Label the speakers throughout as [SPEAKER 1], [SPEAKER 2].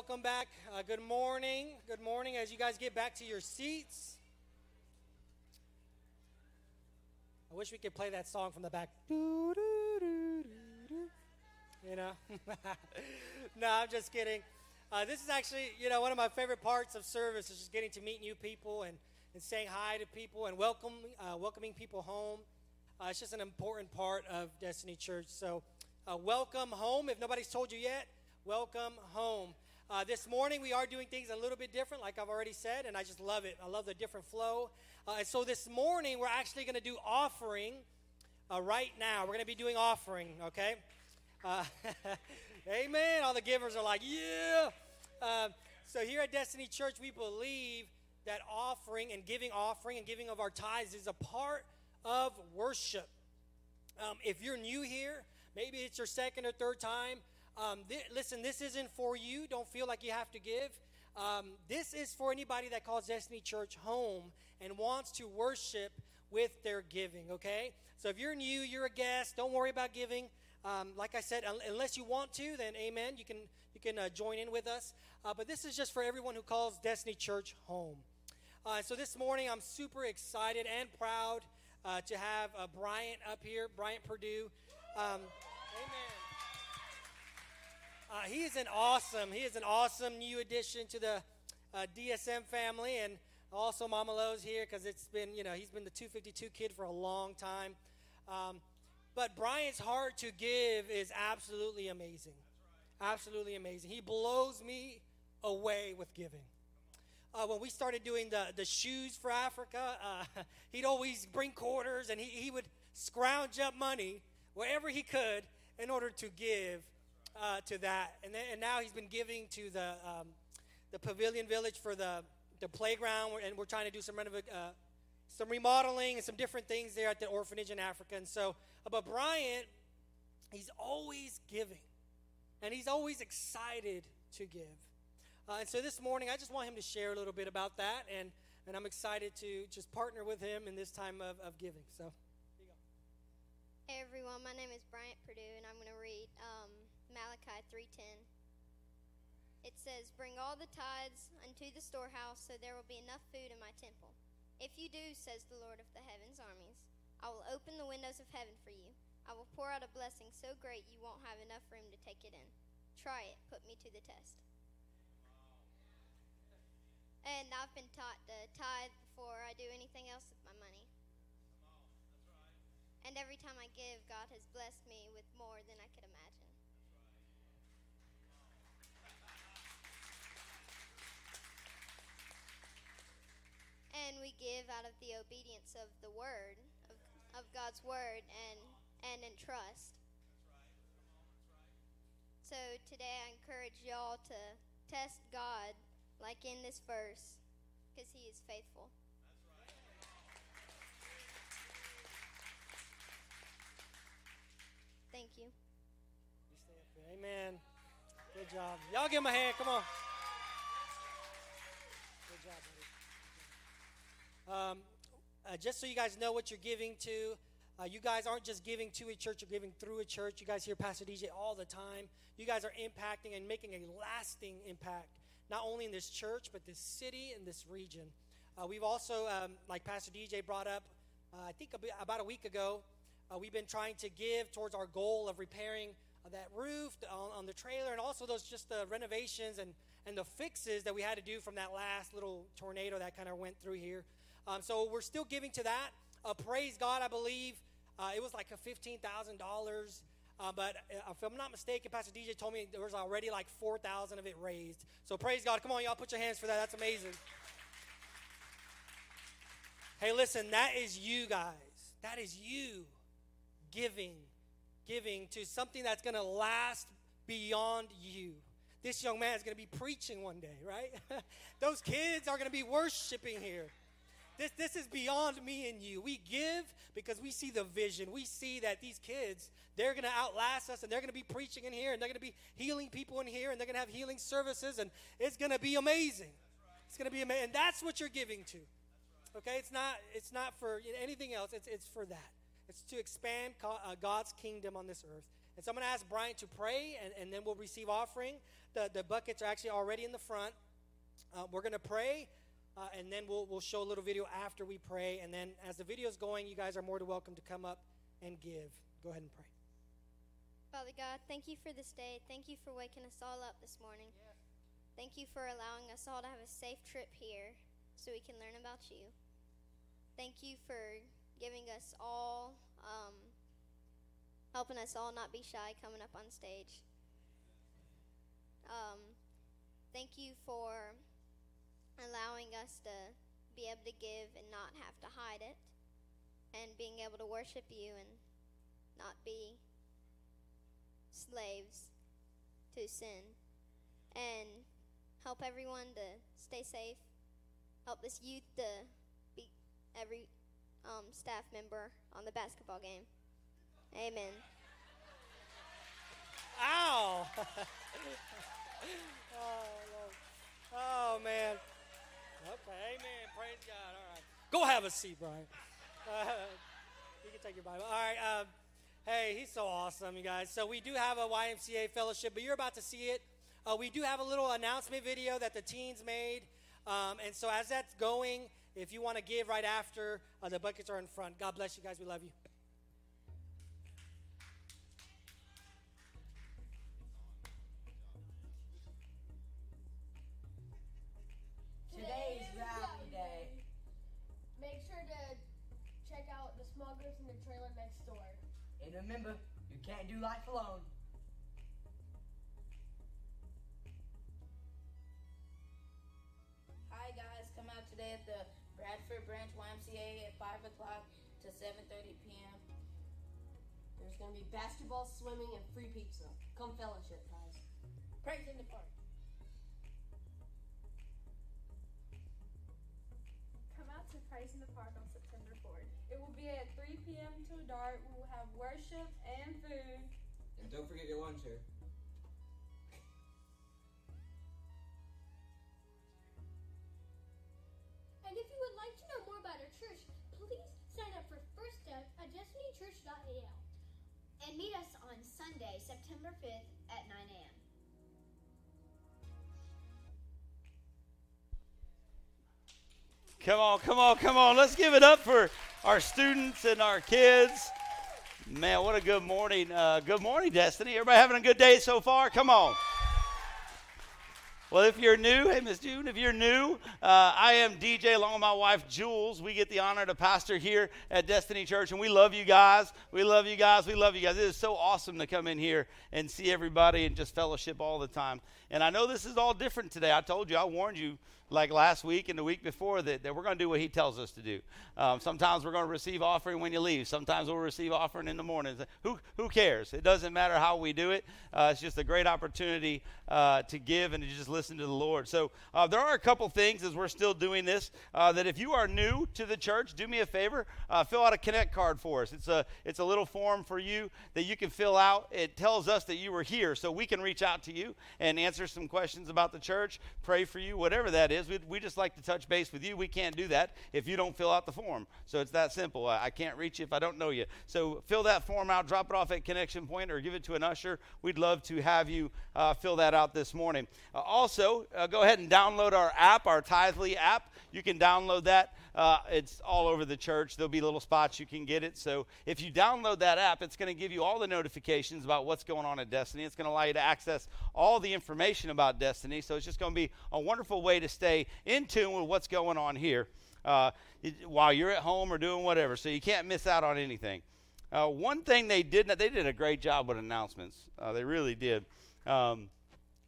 [SPEAKER 1] welcome back. Uh, good morning. Good morning as you guys get back to your seats. I wish we could play that song from the back. You know? no, I'm just kidding. Uh, this is actually, you know, one of my favorite parts of service is just getting to meet new people and, and saying hi to people and welcome, uh, welcoming people home. Uh, it's just an important part of Destiny Church. So, uh, welcome home. If nobody's told you yet, welcome home. Uh, this morning we are doing things a little bit different, like I've already said, and I just love it. I love the different flow. Uh, and so this morning we're actually going to do offering uh, right now. We're going to be doing offering, okay? Uh, amen. All the givers are like, yeah. Uh, so here at Destiny Church, we believe that offering and giving offering and giving of our tithes is a part of worship. Um, if you're new here, maybe it's your second or third time. Um, th- listen, this isn't for you. Don't feel like you have to give. Um, this is for anybody that calls Destiny Church home and wants to worship with their giving, okay? So if you're new, you're a guest, don't worry about giving. Um, like I said, un- unless you want to, then amen. You can you can uh, join in with us. Uh, but this is just for everyone who calls Destiny Church home. Uh, so this morning, I'm super excited and proud uh, to have uh, Bryant up here, Bryant Purdue. Um, amen. Uh, he is an awesome, he is an awesome new addition to the uh, DSM family, and also Mama Lowe's here because it's been, you know, he's been the 252 kid for a long time. Um, but Brian's heart to give is absolutely amazing. Absolutely amazing. He blows me away with giving. Uh, when we started doing the, the shoes for Africa, uh, he'd always bring quarters and he, he would scrounge up money wherever he could in order to give uh, to that. And, then, and now he's been giving to the, um, the Pavilion Village for the, the playground, and we're trying to do some, renov- uh, some remodeling and some different things there at the orphanage in Africa. And so, uh, but Bryant, he's always giving, and he's always excited to give. Uh, and so this morning, I just want him to share a little bit about that, and, and I'm excited to just partner with him in this time of, of giving. So,
[SPEAKER 2] Hey everyone, my name is Bryant Purdue, and I'm going to read um, Malachi 3:10. It says, "Bring all the tithes unto the storehouse, so there will be enough food in my temple. If you do, says the Lord of the heavens armies, I will open the windows of heaven for you. I will pour out a blessing so great you won't have enough room to take it in. Try it, put me to the test." And I've been taught to tithe before I do anything else with my money. And every time I give, God has blessed me with more than I could imagine. And we give out of the obedience of the word, of, of God's word, and, and in trust. So today I encourage y'all to test God, like in this verse, because He is faithful. Thank you.
[SPEAKER 1] Amen. Good job. Y'all give him a hand. Come on. Um, uh, just so you guys know what you're giving to, uh, you guys aren't just giving to a church, you're giving through a church. You guys hear Pastor DJ all the time. You guys are impacting and making a lasting impact, not only in this church, but this city and this region. Uh, we've also, um, like Pastor DJ brought up, uh, I think about a week ago, uh, we've been trying to give towards our goal of repairing uh, that roof on, on, the trailer and also those just the renovations and, and the fixes that we had to do from that last little tornado that kind of went through here. Um, so we're still giving to that. Uh, praise God, I believe uh, it was like a $15,000. Uh, but uh, if I'm not mistaken, Pastor DJ told me there was already like 4,000 of it raised. So praise God. Come on, y'all, put your hands for that. That's amazing. Hey, listen, that is you guys. That is you giving, giving to something that's going to last beyond you. This young man is going to be preaching one day, right? Those kids are going to be worshiping here. This, this is beyond me and you. We give because we see the vision. We see that these kids, they're going to outlast us and they're going to be preaching in here and they're going to be healing people in here and they're going to have healing services and it's going to be amazing. It's going to be amazing. And that's what you're giving to. Okay? It's not, it's not for anything else. It's, it's for that. It's to expand uh, God's kingdom on this earth And so I'm going to ask Bryant to pray, and, and then we'll receive offering. The, the buckets are actually already in the front. Uh, we're going to pray, uh, and then we'll, we'll show a little video after we pray. And then as the video is going, you guys are more than welcome to come up and give. Go ahead and pray.
[SPEAKER 2] Father God, thank you for this day. Thank you for waking us all up this morning. Thank you for allowing us all to have a safe trip here so we can learn about you. Thank you for giving us all, um, helping us all not be shy coming up on stage. Um, thank you for allowing us to be able to give and not have to hide it, and being able to worship you and not be slaves to sin. And help everyone to stay safe. Help this youth to beat every um, staff member on the basketball game. Amen.
[SPEAKER 1] Ow! oh, oh, man. Okay, amen. Praise God. All right. Go have a seat, Brian. Uh, you can take your Bible. All right. Um, hey, he's so awesome, you guys. So we do have a YMCA fellowship, but you're about to see it. Uh, we do have a little announcement video that the teens made. Um, and so as that's going, if you want to give right after, uh, the buckets are in front. God bless you guys. We love you.
[SPEAKER 3] Today's rally day.
[SPEAKER 4] Make sure to check out the smugglers in the trailer next door.
[SPEAKER 3] And remember, you can't do life alone.
[SPEAKER 5] Hi guys, come out today at the Bradford Branch YMCA at 5 o'clock to 7.30 p.m.
[SPEAKER 4] There's gonna be basketball, swimming, and free pizza. Come fellowship, guys.
[SPEAKER 5] Praise in the park.
[SPEAKER 6] To Praise in the Park on September 4th. It will be at 3 p.m. till dark. We will have worship and food.
[SPEAKER 7] And don't forget your lunch here.
[SPEAKER 8] And if you would like to know more about our church, please sign up for First Step at destinychurch.al. And meet us
[SPEAKER 9] Come on, come on, come on. Let's give it up for our students and our kids. Man, what a good morning. Uh, good morning, Destiny. Everybody having a good day so far? Come on. Well, if you're new, hey, Miss June, if you're new, uh, I am DJ along with my wife, Jules. We get the honor to pastor here at Destiny Church, and we love you guys. We love you guys. We love you guys. It is so awesome to come in here and see everybody and just fellowship all the time. And I know this is all different today. I told you, I warned you like last week and the week before that, that we're going to do what he tells us to do. Um, sometimes we're going to receive offering when you leave. Sometimes we'll receive offering in the morning. Who, who cares? It doesn't matter how we do it. Uh, it's just a great opportunity uh, to give and to just listen to the Lord. So uh, there are a couple things as we're still doing this uh, that if you are new to the church, do me a favor, uh, fill out a connect card for us. It's a it's a little form for you that you can fill out. It tells us that you were here, so we can reach out to you and answer some questions about the church, pray for you, whatever that is. We, we just like to touch base with you. We can't do that if you don't fill out the form. So it's that simple. I, I can't reach you if I don't know you. So fill that form out, drop it off at Connection Point, or give it to an usher. We'd love to have you uh, fill that out this morning. Uh, also, uh, go ahead and download our app, our Tithely app. You can download that. Uh, it's all over the church. There'll be little spots you can get it. So if you download that app, it's going to give you all the notifications about what's going on at Destiny. It's going to allow you to access all the information about Destiny. So it's just going to be a wonderful way to stay in tune with what's going on here uh, while you're at home or doing whatever. So you can't miss out on anything. Uh, one thing they did, they did a great job with announcements. Uh, they really did. Um,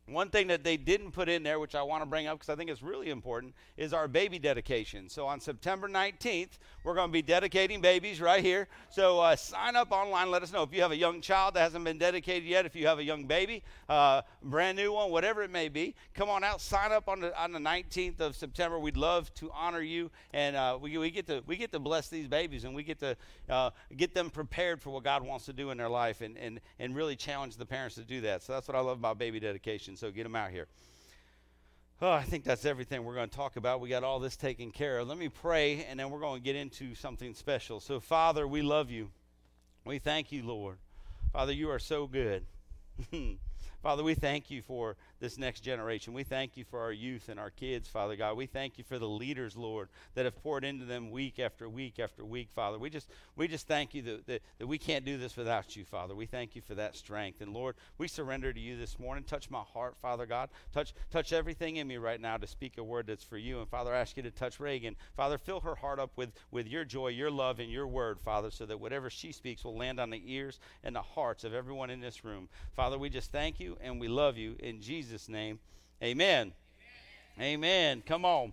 [SPEAKER 9] one thing that they didn't put in there, which I want to bring up because I think it's really important, is our baby dedication. So on September 19th, we're going to be dedicating babies right here. So uh, sign up online. Let us know if you have a young child that hasn't been dedicated yet. If you have a young baby, uh, brand new one, whatever it may be, come on out. Sign up on the on the 19th of September. We'd love to honor you, and uh, we, we get to we get to bless these babies, and we get to uh, get them prepared for what God wants to do in their life, and and and really challenge the parents to do that. So that's what I love about baby dedication. So get them out here. Oh, I think that's everything we're going to talk about. We got all this taken care of. Let me pray, and then we're going to get into something special. So, Father, we love you. We thank you, Lord, Father, you are so good. Father, we thank you for this next generation. We thank you for our youth and our kids, Father God. We thank you for the leaders, Lord, that have poured into them week after week after week, Father. We just we just thank you that, that, that we can't do this without you, Father. We thank you for that strength. And Lord, we surrender to you this morning. Touch my heart, Father God. Touch touch everything in me right now to speak a word that's for you. And Father, I ask you to touch Reagan. Father, fill her heart up with, with your joy, your love, and your word, Father, so that whatever she speaks will land on the ears and the hearts of everyone in this room. Father, we just thank you and we love you in Jesus' name. Amen. Amen. Amen. Come on.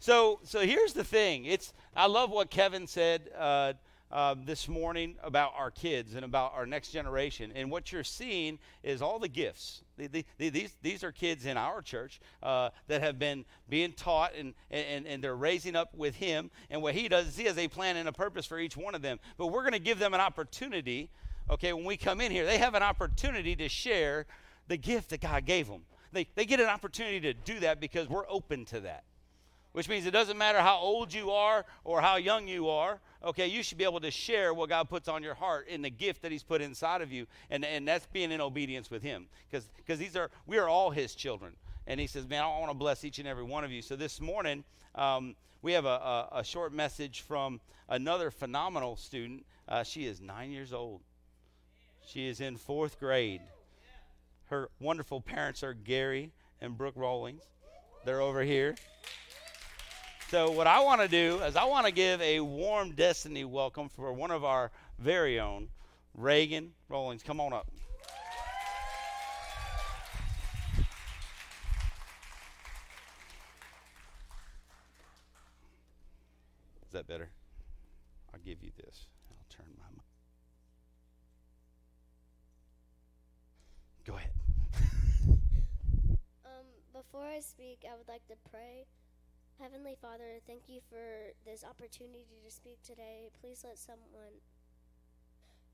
[SPEAKER 9] So, so here's the thing. It's I love what Kevin said uh, uh, this morning about our kids and about our next generation. And what you're seeing is all the gifts. The, the, these, these are kids in our church uh, that have been being taught and, and, and they're raising up with him. And what he does is he has a plan and a purpose for each one of them. But we're going to give them an opportunity, okay, when we come in here, they have an opportunity to share the gift that God gave them. They, they get an opportunity to do that because we're open to that. Which means it doesn't matter how old you are or how young you are, okay, you should be able to share what God puts on your heart in the gift that He's put inside of you. And, and that's being in obedience with Him. Because these are, we are all His children. And He says, man, I want to bless each and every one of you. So this morning, um, we have a, a, a, short message from another phenomenal student. Uh, she is nine years old, she is in fourth grade. Her wonderful parents are Gary and Brooke Rawlings. They're over here. So, what I want to do is I want to give a warm Destiny welcome for one of our very own, Reagan Rawlings. Come on up. Is that better? I'll give you this. I'll turn my mic. Go ahead.
[SPEAKER 10] um, before I speak, I would like to pray. Heavenly Father, thank you for this opportunity to speak today. Please let someone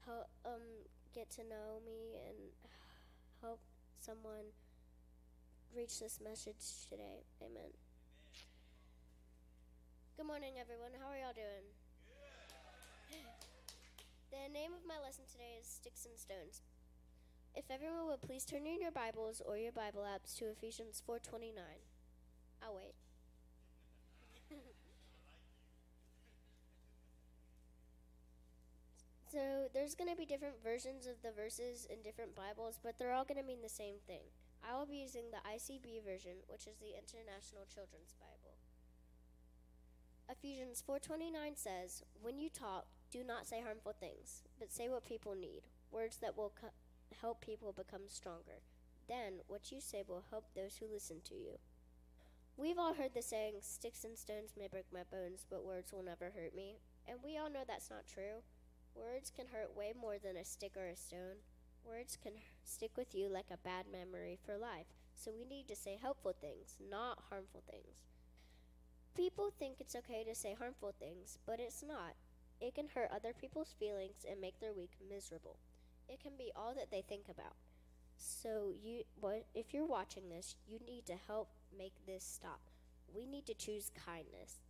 [SPEAKER 10] help um get to know me and help someone reach this message today. Amen. Good morning, everyone. How are y'all doing? the name of my lesson today is Sticks and Stones. If everyone would please turn in your Bibles or your Bible apps to Ephesians 4:29. I'll wait. so there's going to be different versions of the verses in different Bibles, but they're all going to mean the same thing. I will be using the ICB version, which is the International Children's Bible. Ephesians 4:29 says, "When you talk, do not say harmful things, but say what people need, words that will co- help people become stronger. Then what you say will help those who listen to you. We've all heard the saying, sticks and stones may break my bones, but words will never hurt me. And we all know that's not true. Words can hurt way more than a stick or a stone. Words can stick with you like a bad memory for life. So we need to say helpful things, not harmful things. People think it's okay to say harmful things, but it's not. It can hurt other people's feelings and make their week miserable. It can be all that they think about. So you what if you're watching this, you need to help make this stop. We need to choose kindness.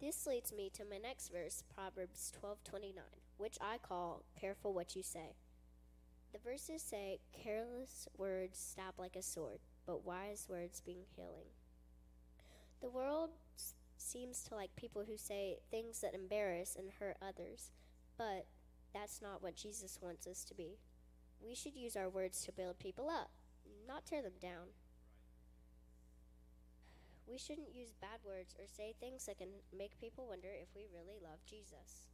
[SPEAKER 10] This leads me to my next verse, Proverbs 12:29, which I call careful what you say. The verses say, careless words stab like a sword, but wise words bring healing. The world seems to like people who say things that embarrass and hurt others, but that's not what Jesus wants us to be. We should use our words to build people up, not tear them down. We shouldn't use bad words or say things that can make people wonder if we really love Jesus.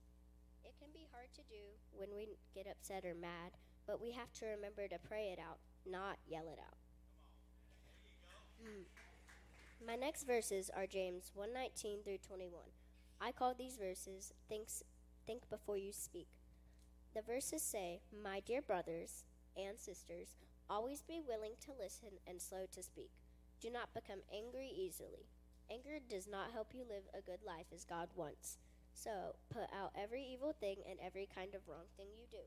[SPEAKER 10] It can be hard to do when we get upset or mad, but we have to remember to pray it out, not yell it out. Hmm. My next verses are James 1:19 through 21. I call these verses thinks think before you speak. The verses say, My dear brothers and sisters, always be willing to listen and slow to speak. Do not become angry easily. Anger does not help you live a good life as God wants. So, put out every evil thing and every kind of wrong thing you do.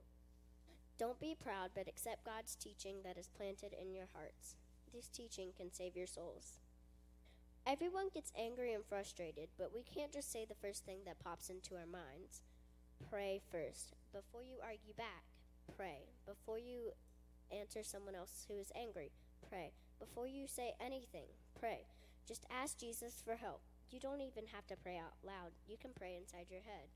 [SPEAKER 10] Don't be proud, but accept God's teaching that is planted in your hearts. This teaching can save your souls. Everyone gets angry and frustrated, but we can't just say the first thing that pops into our minds. Pray first before you argue back. pray. Before you answer someone else who is angry, pray. Before you say anything, pray. Just ask Jesus for help. You don't even have to pray out loud, you can pray inside your head.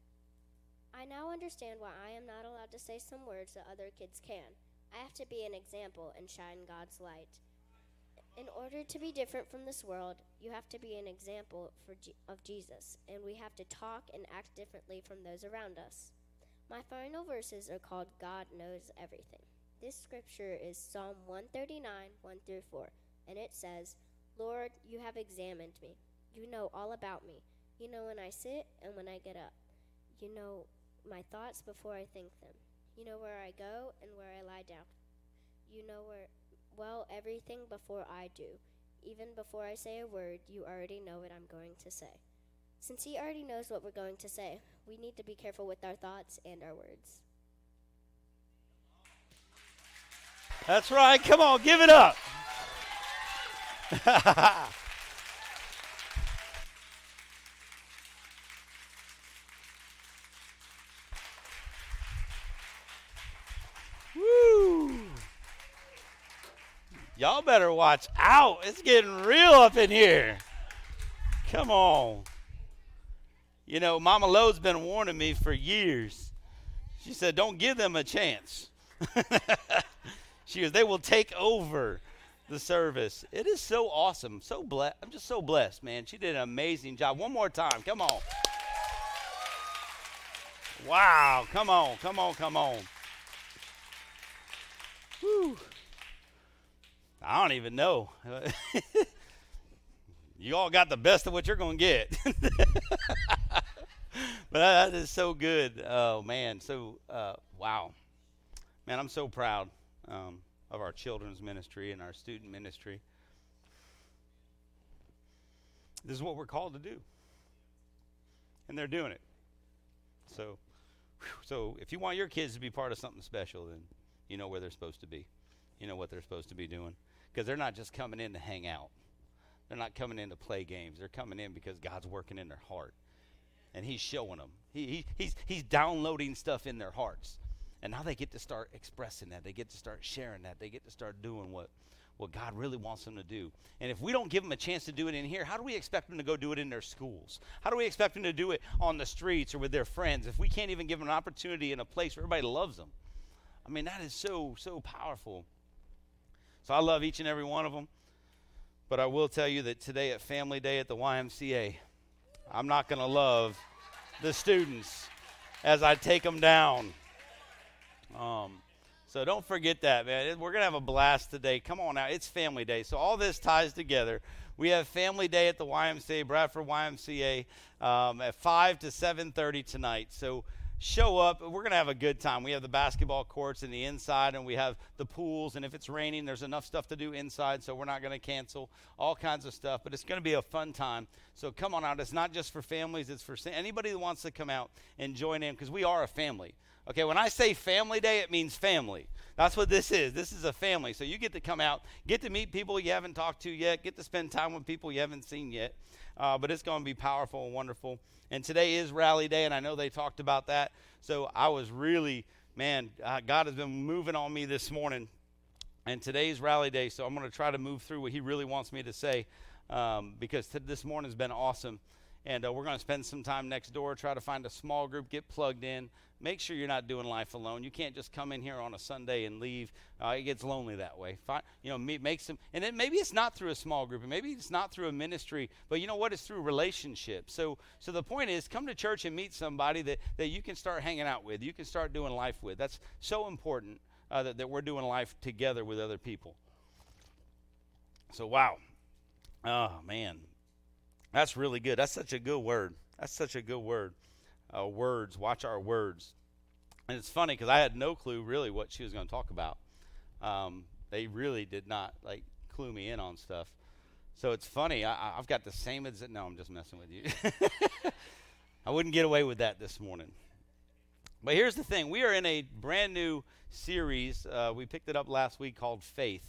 [SPEAKER 10] I now understand why I am not allowed to say some words that other kids can. I have to be an example and shine God's light. In order to be different from this world, you have to be an example G- of Jesus, and we have to talk and act differently from those around us. My final verses are called God Knows Everything. This scripture is Psalm 139, 1 through 4, and it says, Lord, you have examined me. You know all about me. You know when I sit and when I get up. You know my thoughts before I think them. You know where I go and where I lie down. You know where well everything before I do. Even before I say a word, you already know what I'm going to say. Since he already knows what we're going to say, we need to be careful with our thoughts and our words.
[SPEAKER 9] That's right. Come on, give it up. Woo! Y'all better watch out. It's getting real up in here. Come on. You know, Mama Lowe's been warning me for years. She said, don't give them a chance. she goes, they will take over the service. It is so awesome. So blessed. I'm just so blessed, man. She did an amazing job. One more time. Come on. Wow. Come on. Come on. Come on. Whew. I don't even know. you all got the best of what you're going to get. but that is so good. Oh, man. So, uh, wow. Man, I'm so proud um, of our children's ministry and our student ministry. This is what we're called to do. And they're doing it. So, so if you want your kids to be part of something special, then you know where they're supposed to be. You know what they're supposed to be doing. Because they're not just coming in to hang out, they're not coming in to play games. They're coming in because God's working in their heart. And He's showing them. He, he, he's, he's downloading stuff in their hearts. And now they get to start expressing that. They get to start sharing that. They get to start doing what, what God really wants them to do. And if we don't give them a chance to do it in here, how do we expect them to go do it in their schools? How do we expect them to do it on the streets or with their friends if we can't even give them an opportunity in a place where everybody loves them? I mean, that is so, so powerful. So I love each and every one of them. But I will tell you that today at Family Day at the YMCA, I'm not going to love the students as I take them down. Um, so don't forget that, man. We're going to have a blast today. Come on out. It's Family Day. So all this ties together. We have Family Day at the YMCA, Bradford YMCA, um, at 5 to 7.30 tonight. So show up. We're going to have a good time. We have the basketball courts in the inside, and we have the pools. And if it's raining, there's enough stuff to do inside, so we're not going to cancel all kinds of stuff. But it's going to be a fun time. So come on out. It's not just for families, it's for anybody that wants to come out and join in because we are a family. Okay, when I say family day, it means family. That's what this is. This is a family. So you get to come out, get to meet people you haven't talked to yet, get to spend time with people you haven't seen yet. Uh, but it's going to be powerful and wonderful. And today is rally day, and I know they talked about that. So I was really, man, uh, God has been moving on me this morning. And today's rally day, so I'm going to try to move through what He really wants me to say um, because t- this morning has been awesome. And uh, we're going to spend some time next door, try to find a small group, get plugged in. Make sure you're not doing life alone. You can't just come in here on a Sunday and leave. Uh, it gets lonely that way. Find, you know, make some, and then maybe it's not through a small group, and maybe it's not through a ministry, but you know what? It's through relationships. So, so the point is, come to church and meet somebody that, that you can start hanging out with, you can start doing life with. That's so important uh, that, that we're doing life together with other people. So, wow. Oh, man. That's really good. That's such a good word. That's such a good word. Uh, words. Watch our words. And it's funny because I had no clue really what she was going to talk about. Um, they really did not like clue me in on stuff. So it's funny. I, have got the same as no. I'm just messing with you. I wouldn't get away with that this morning. But here's the thing: we are in a brand new series. Uh, we picked it up last week called Faith.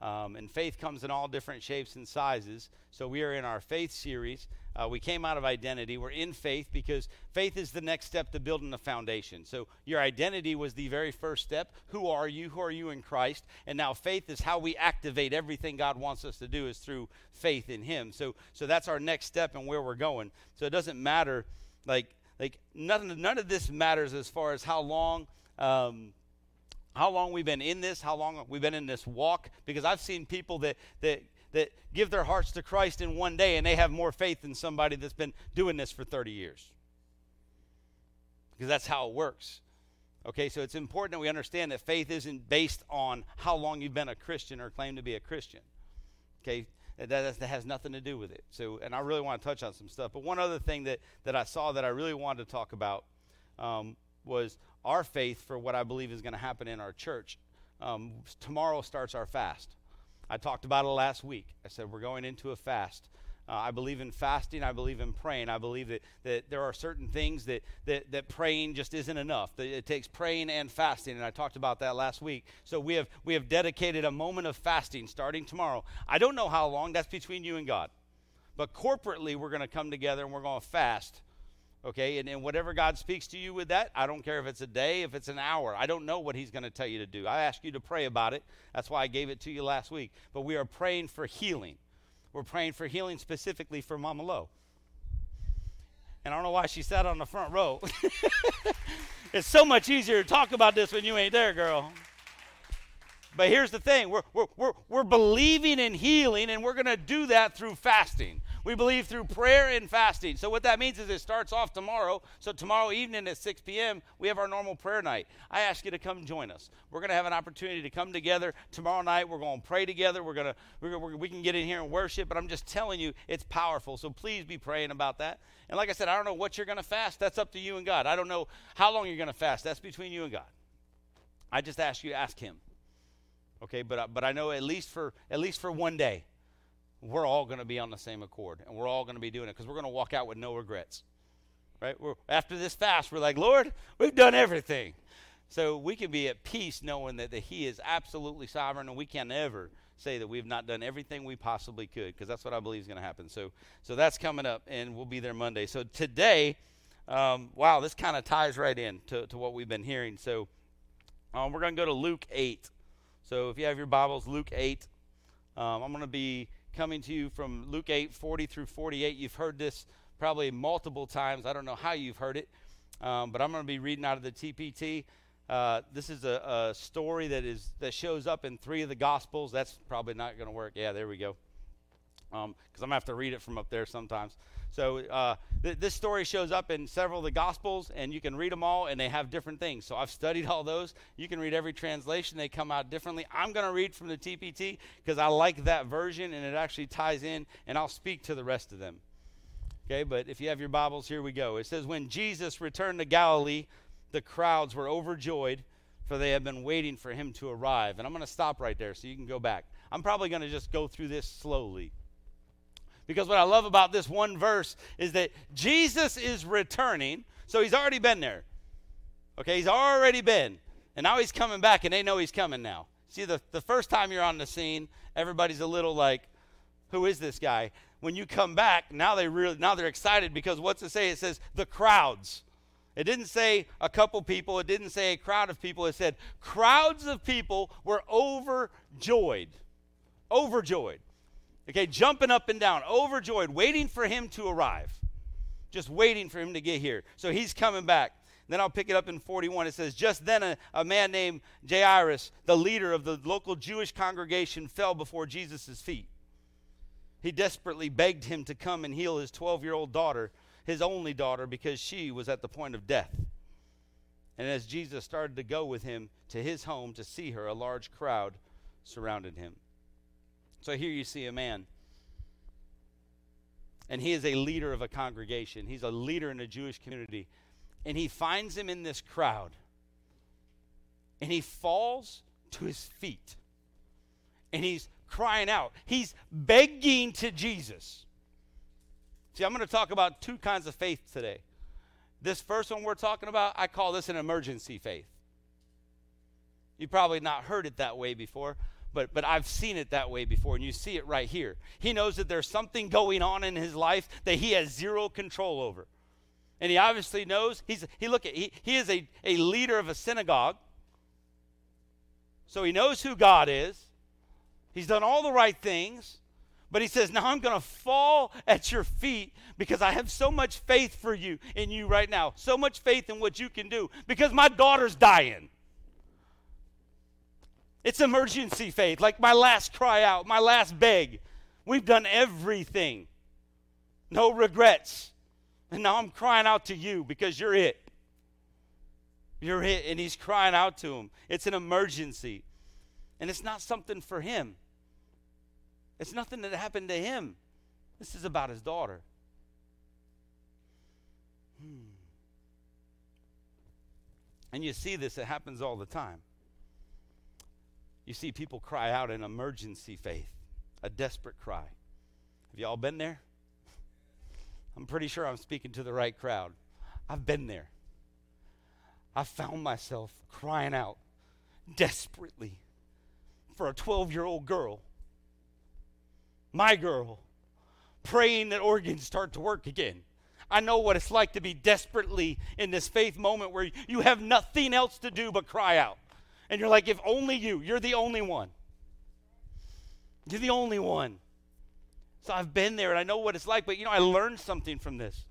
[SPEAKER 9] Um, and faith comes in all different shapes and sizes. So we are in our faith series. Uh, we came out of identity. We're in faith because faith is the next step to building the foundation. So your identity was the very first step. Who are you? Who are you in Christ? And now faith is how we activate everything God wants us to do is through faith in Him. So so that's our next step and where we're going. So it doesn't matter like like none none of this matters as far as how long. Um, how long we've been in this, how long we've been in this walk, because I've seen people that, that that give their hearts to Christ in one day and they have more faith than somebody that's been doing this for 30 years. Because that's how it works. Okay, so it's important that we understand that faith isn't based on how long you've been a Christian or claim to be a Christian. Okay, that, that, has nothing to do with it. So, and I really want to touch on some stuff. But one other thing that, that I saw that I really wanted to talk about um, was our faith for what I believe is going to happen in our church. Um, tomorrow starts our fast. I talked about it last week. I said we're going into a fast. Uh, I believe in fasting. I believe in praying. I believe that, that there are certain things that, that, that praying just isn't enough. That it takes praying and fasting, and I talked about that last week. So we have, we have dedicated a moment of fasting starting tomorrow. I don't know how long. That's between you and God. But corporately, we're going to come together and we're going to fast Okay, and, and whatever God speaks to you with that, I don't care if it's a day, if it's an hour. I don't know what He's going to tell you to do. I ask you to pray about it. That's why I gave it to you last week. But we are praying for healing. We're praying for healing specifically for Mama Lo. And I don't know why she sat on the front row. it's so much easier to talk about this when you ain't there, girl. But here's the thing we're, we're, we're, we're believing in healing, and we're going to do that through fasting. We believe through prayer and fasting. So, what that means is it starts off tomorrow. So, tomorrow evening at 6 p.m., we have our normal prayer night. I ask you to come join us. We're going to have an opportunity to come together tomorrow night. We're going to pray together. We're going to, we're, we're, we can get in here and worship, but I'm just telling you, it's powerful. So, please be praying about that. And, like I said, I don't know what you're going to fast. That's up to you and God. I don't know how long you're going to fast. That's between you and God. I just ask you, ask Him. Okay, but, but I know at least for at least for one day, we're all going to be on the same accord and we're all going to be doing it because we're going to walk out with no regrets. Right? We're, after this fast, we're like, Lord, we've done everything. So we can be at peace knowing that, that He is absolutely sovereign and we can never say that we've not done everything we possibly could because that's what I believe is going to happen. So, so that's coming up and we'll be there Monday. So today, um, wow, this kind of ties right in to, to what we've been hearing. So um, we're going to go to Luke 8. So if you have your Bibles, Luke 8. Um, I'm going to be coming to you from Luke 8, 40 through 48. You've heard this probably multiple times. I don't know how you've heard it, um, but I'm going to be reading out of the TPT. Uh, this is a, a, story that is that shows up in three of the Gospels. That's probably not going to work. Yeah, there we go. Because um, I'm going to have to read it from up there sometimes. So uh, th- this story shows up in several of the Gospels, and you can read them all, and they have different things. So I've studied all those. You can read every translation; they come out differently. I'm going to read from the TPT because I like that version, and it actually ties in, and I'll speak to the rest of them. Okay, but if you have your Bibles, here we go. It says, "When Jesus returned to Galilee, the crowds were overjoyed." For they had been waiting for him to arrive. And I'm going to stop right there so you can go back. I'm probably going to just go through this slowly because what I love about this one verse is that Jesus is returning. So he's already been there. Okay, he's already been. And now he's coming back, and they know he's coming now. See, the, the first time you're on the scene, everybody's a little like, who is this guy? When you come back, now they really now they're excited because what's it say? It says the crowds. It didn't say a couple people, it didn't say a crowd of people. It said crowds of people were overjoyed. Overjoyed. Okay, jumping up and down, overjoyed, waiting for him to arrive. Just waiting for him to get here. So he's coming back. Then I'll pick it up in 41. It says, Just then a, a man named Jairus, the leader of the local Jewish congregation, fell before Jesus' feet. He desperately begged him to come and heal his 12 year old daughter, his only daughter, because she was at the point of death. And as Jesus started to go with him to his home to see her, a large crowd surrounded him. So here you see a man. And he is a leader of a congregation, he's a leader in a Jewish community. And he finds him in this crowd. And he falls to his feet. And he's crying out. He's begging to Jesus. See, I'm going to talk about two kinds of faith today. This first one we're talking about, I call this an emergency faith. You've probably not heard it that way before, but but I've seen it that way before, and you see it right here. He knows that there's something going on in his life that he has zero control over. And he obviously knows he's he look at he, he is a, a leader of a synagogue. So he knows who God is. He's done all the right things. But he says, Now I'm going to fall at your feet because I have so much faith for you in you right now, so much faith in what you can do because my daughter's dying. It's emergency faith, like my last cry out, my last beg. We've done everything, no regrets. And now I'm crying out to you because you're it. You're it. And he's crying out to him. It's an emergency. And it's not something for him, it's nothing that happened to him. This is about his daughter. Hmm. And you see this, it happens all the time. You see people cry out in emergency faith, a desperate cry. Have you all been there? I'm pretty sure I'm speaking to the right crowd. I've been there. I found myself crying out desperately for a 12 year old girl, my girl, praying that organs start to work again. I know what it's like to be desperately in this faith moment where you have nothing else to do but cry out. And you're like, if only you, you're the only one. You're the only one. So I've been there and I know what it's like, but you know, I learned something from this.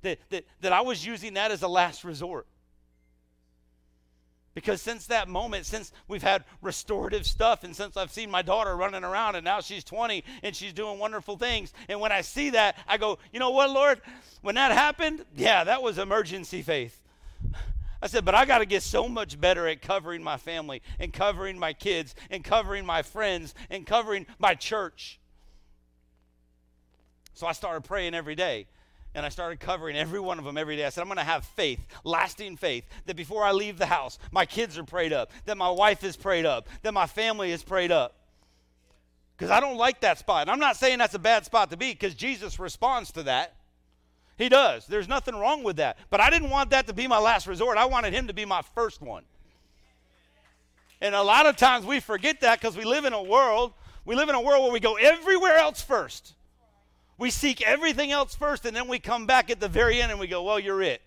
[SPEAKER 9] That, that, that I was using that as a last resort. Because since that moment, since we've had restorative stuff, and since I've seen my daughter running around, and now she's 20 and she's doing wonderful things, and when I see that, I go, you know what, Lord? When that happened, yeah, that was emergency faith. I said, but I got to get so much better at covering my family, and covering my kids, and covering my friends, and covering my church. So I started praying every day and I started covering every one of them every day. I said, I'm going to have faith, lasting faith, that before I leave the house, my kids are prayed up, that my wife is prayed up, that my family is prayed up. Because I don't like that spot. And I'm not saying that's a bad spot to be because Jesus responds to that. He does. There's nothing wrong with that. But I didn't want that to be my last resort. I wanted him to be my first one. And a lot of times we forget that because we live in a world, we live in a world where we go everywhere else first. We seek everything else first, and then we come back at the very end and we go, Well, you're it.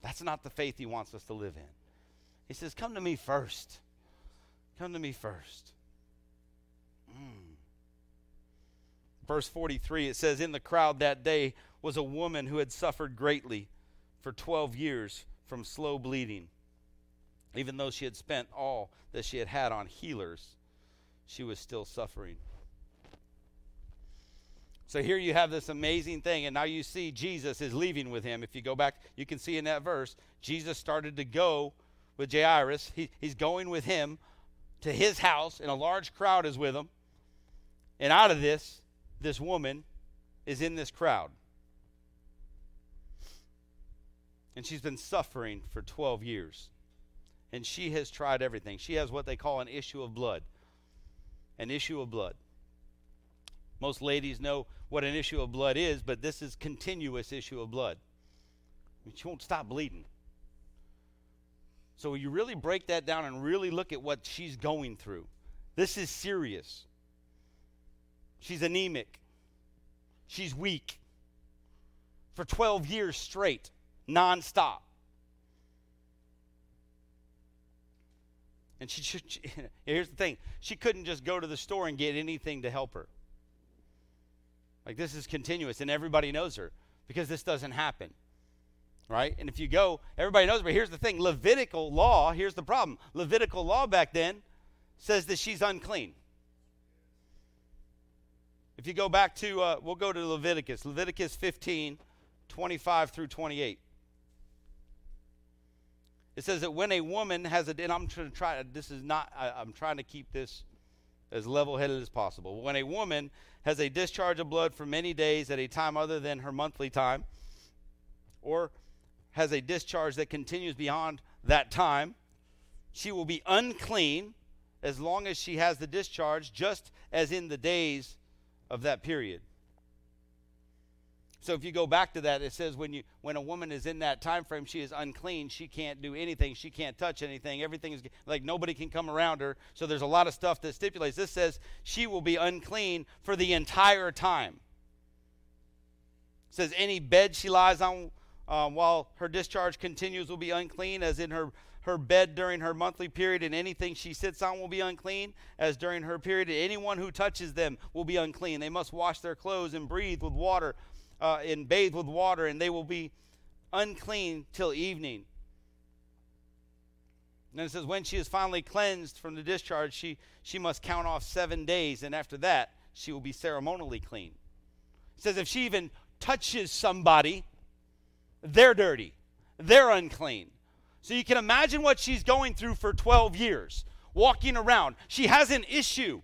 [SPEAKER 9] That's not the faith he wants us to live in. He says, Come to me first. Come to me first. Verse 43, it says, In the crowd that day was a woman who had suffered greatly for 12 years from slow bleeding. Even though she had spent all that she had had on healers, she was still suffering. So here you have this amazing thing, and now you see Jesus is leaving with him. If you go back, you can see in that verse, Jesus started to go with Jairus. He, he's going with him to his house, and a large crowd is with him. And out of this, this woman is in this crowd. And she's been suffering for 12 years. And she has tried everything. She has what they call an issue of blood. An issue of blood. Most ladies know what an issue of blood is, but this is continuous issue of blood. She won't stop bleeding. So you really break that down and really look at what she's going through. This is serious. She's anemic. She's weak. For 12 years straight, nonstop. And she, she, here's the thing she couldn't just go to the store and get anything to help her. Like this is continuous, and everybody knows her because this doesn't happen. Right? And if you go, everybody knows, but here's the thing Levitical law, here's the problem. Levitical law back then says that she's unclean. If you go back to, uh, we'll go to Leviticus, Leviticus 15, 25 through 28. It says that when a woman has a, and I'm trying to try, this is not, I, I'm trying to keep this as level headed as possible. When a woman has a discharge of blood for many days at a time other than her monthly time, or has a discharge that continues beyond that time, she will be unclean as long as she has the discharge, just as in the days of that period. So if you go back to that, it says when you when a woman is in that time frame, she is unclean. She can't do anything. She can't touch anything. Everything is like nobody can come around her. So there's a lot of stuff that stipulates. This says she will be unclean for the entire time. It says any bed she lies on um, while her discharge continues will be unclean, as in her her bed during her monthly period, and anything she sits on will be unclean, as during her period. Anyone who touches them will be unclean. They must wash their clothes and breathe with water uh, and bathe with water, and they will be unclean till evening. And it says, when she is finally cleansed from the discharge, she, she must count off seven days, and after that, she will be ceremonially clean. It says, if she even touches somebody, they're dirty, they're unclean. So you can imagine what she's going through for 12 years, walking around. She has an issue.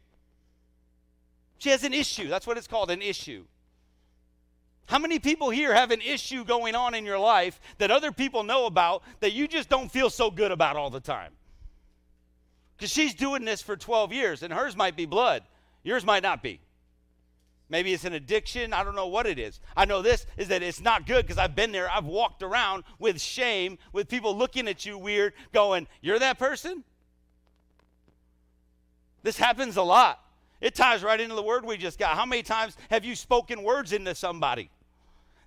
[SPEAKER 9] She has an issue. That's what it's called an issue. How many people here have an issue going on in your life that other people know about that you just don't feel so good about all the time? Because she's doing this for 12 years, and hers might be blood, yours might not be. Maybe it's an addiction. I don't know what it is. I know this is that it's not good because I've been there. I've walked around with shame, with people looking at you weird, going, You're that person? This happens a lot. It ties right into the word we just got. How many times have you spoken words into somebody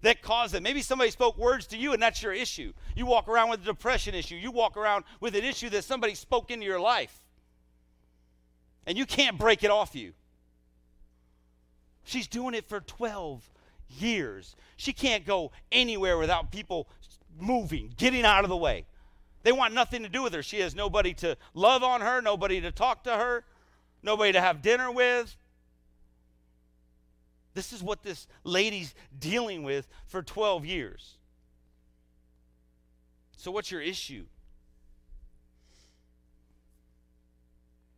[SPEAKER 9] that caused it? Maybe somebody spoke words to you and that's your issue. You walk around with a depression issue. You walk around with an issue that somebody spoke into your life. And you can't break it off you. She's doing it for 12 years. She can't go anywhere without people moving, getting out of the way. They want nothing to do with her. She has nobody to love on her, nobody to talk to her nobody to have dinner with. This is what this lady's dealing with for 12 years. So, what's your issue?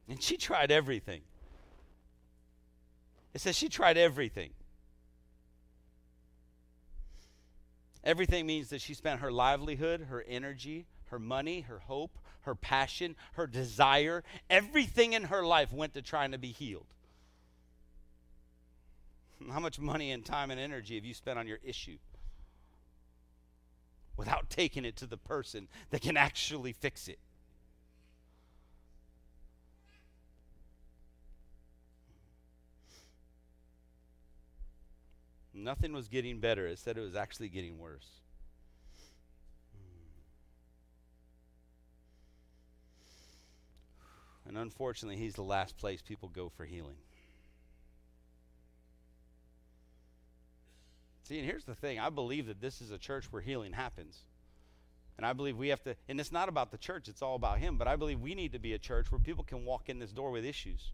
[SPEAKER 9] And she tried everything. It says she tried everything. Everything means that she spent her livelihood, her energy, her money, her hope, her passion, her desire, everything in her life went to trying to be healed. How much money and time and energy have you spent on your issue without taking it to the person that can actually fix it? Nothing was getting better. It said it was actually getting worse. Hmm. And unfortunately, he's the last place people go for healing. See, and here's the thing I believe that this is a church where healing happens. And I believe we have to, and it's not about the church, it's all about Him. But I believe we need to be a church where people can walk in this door with issues.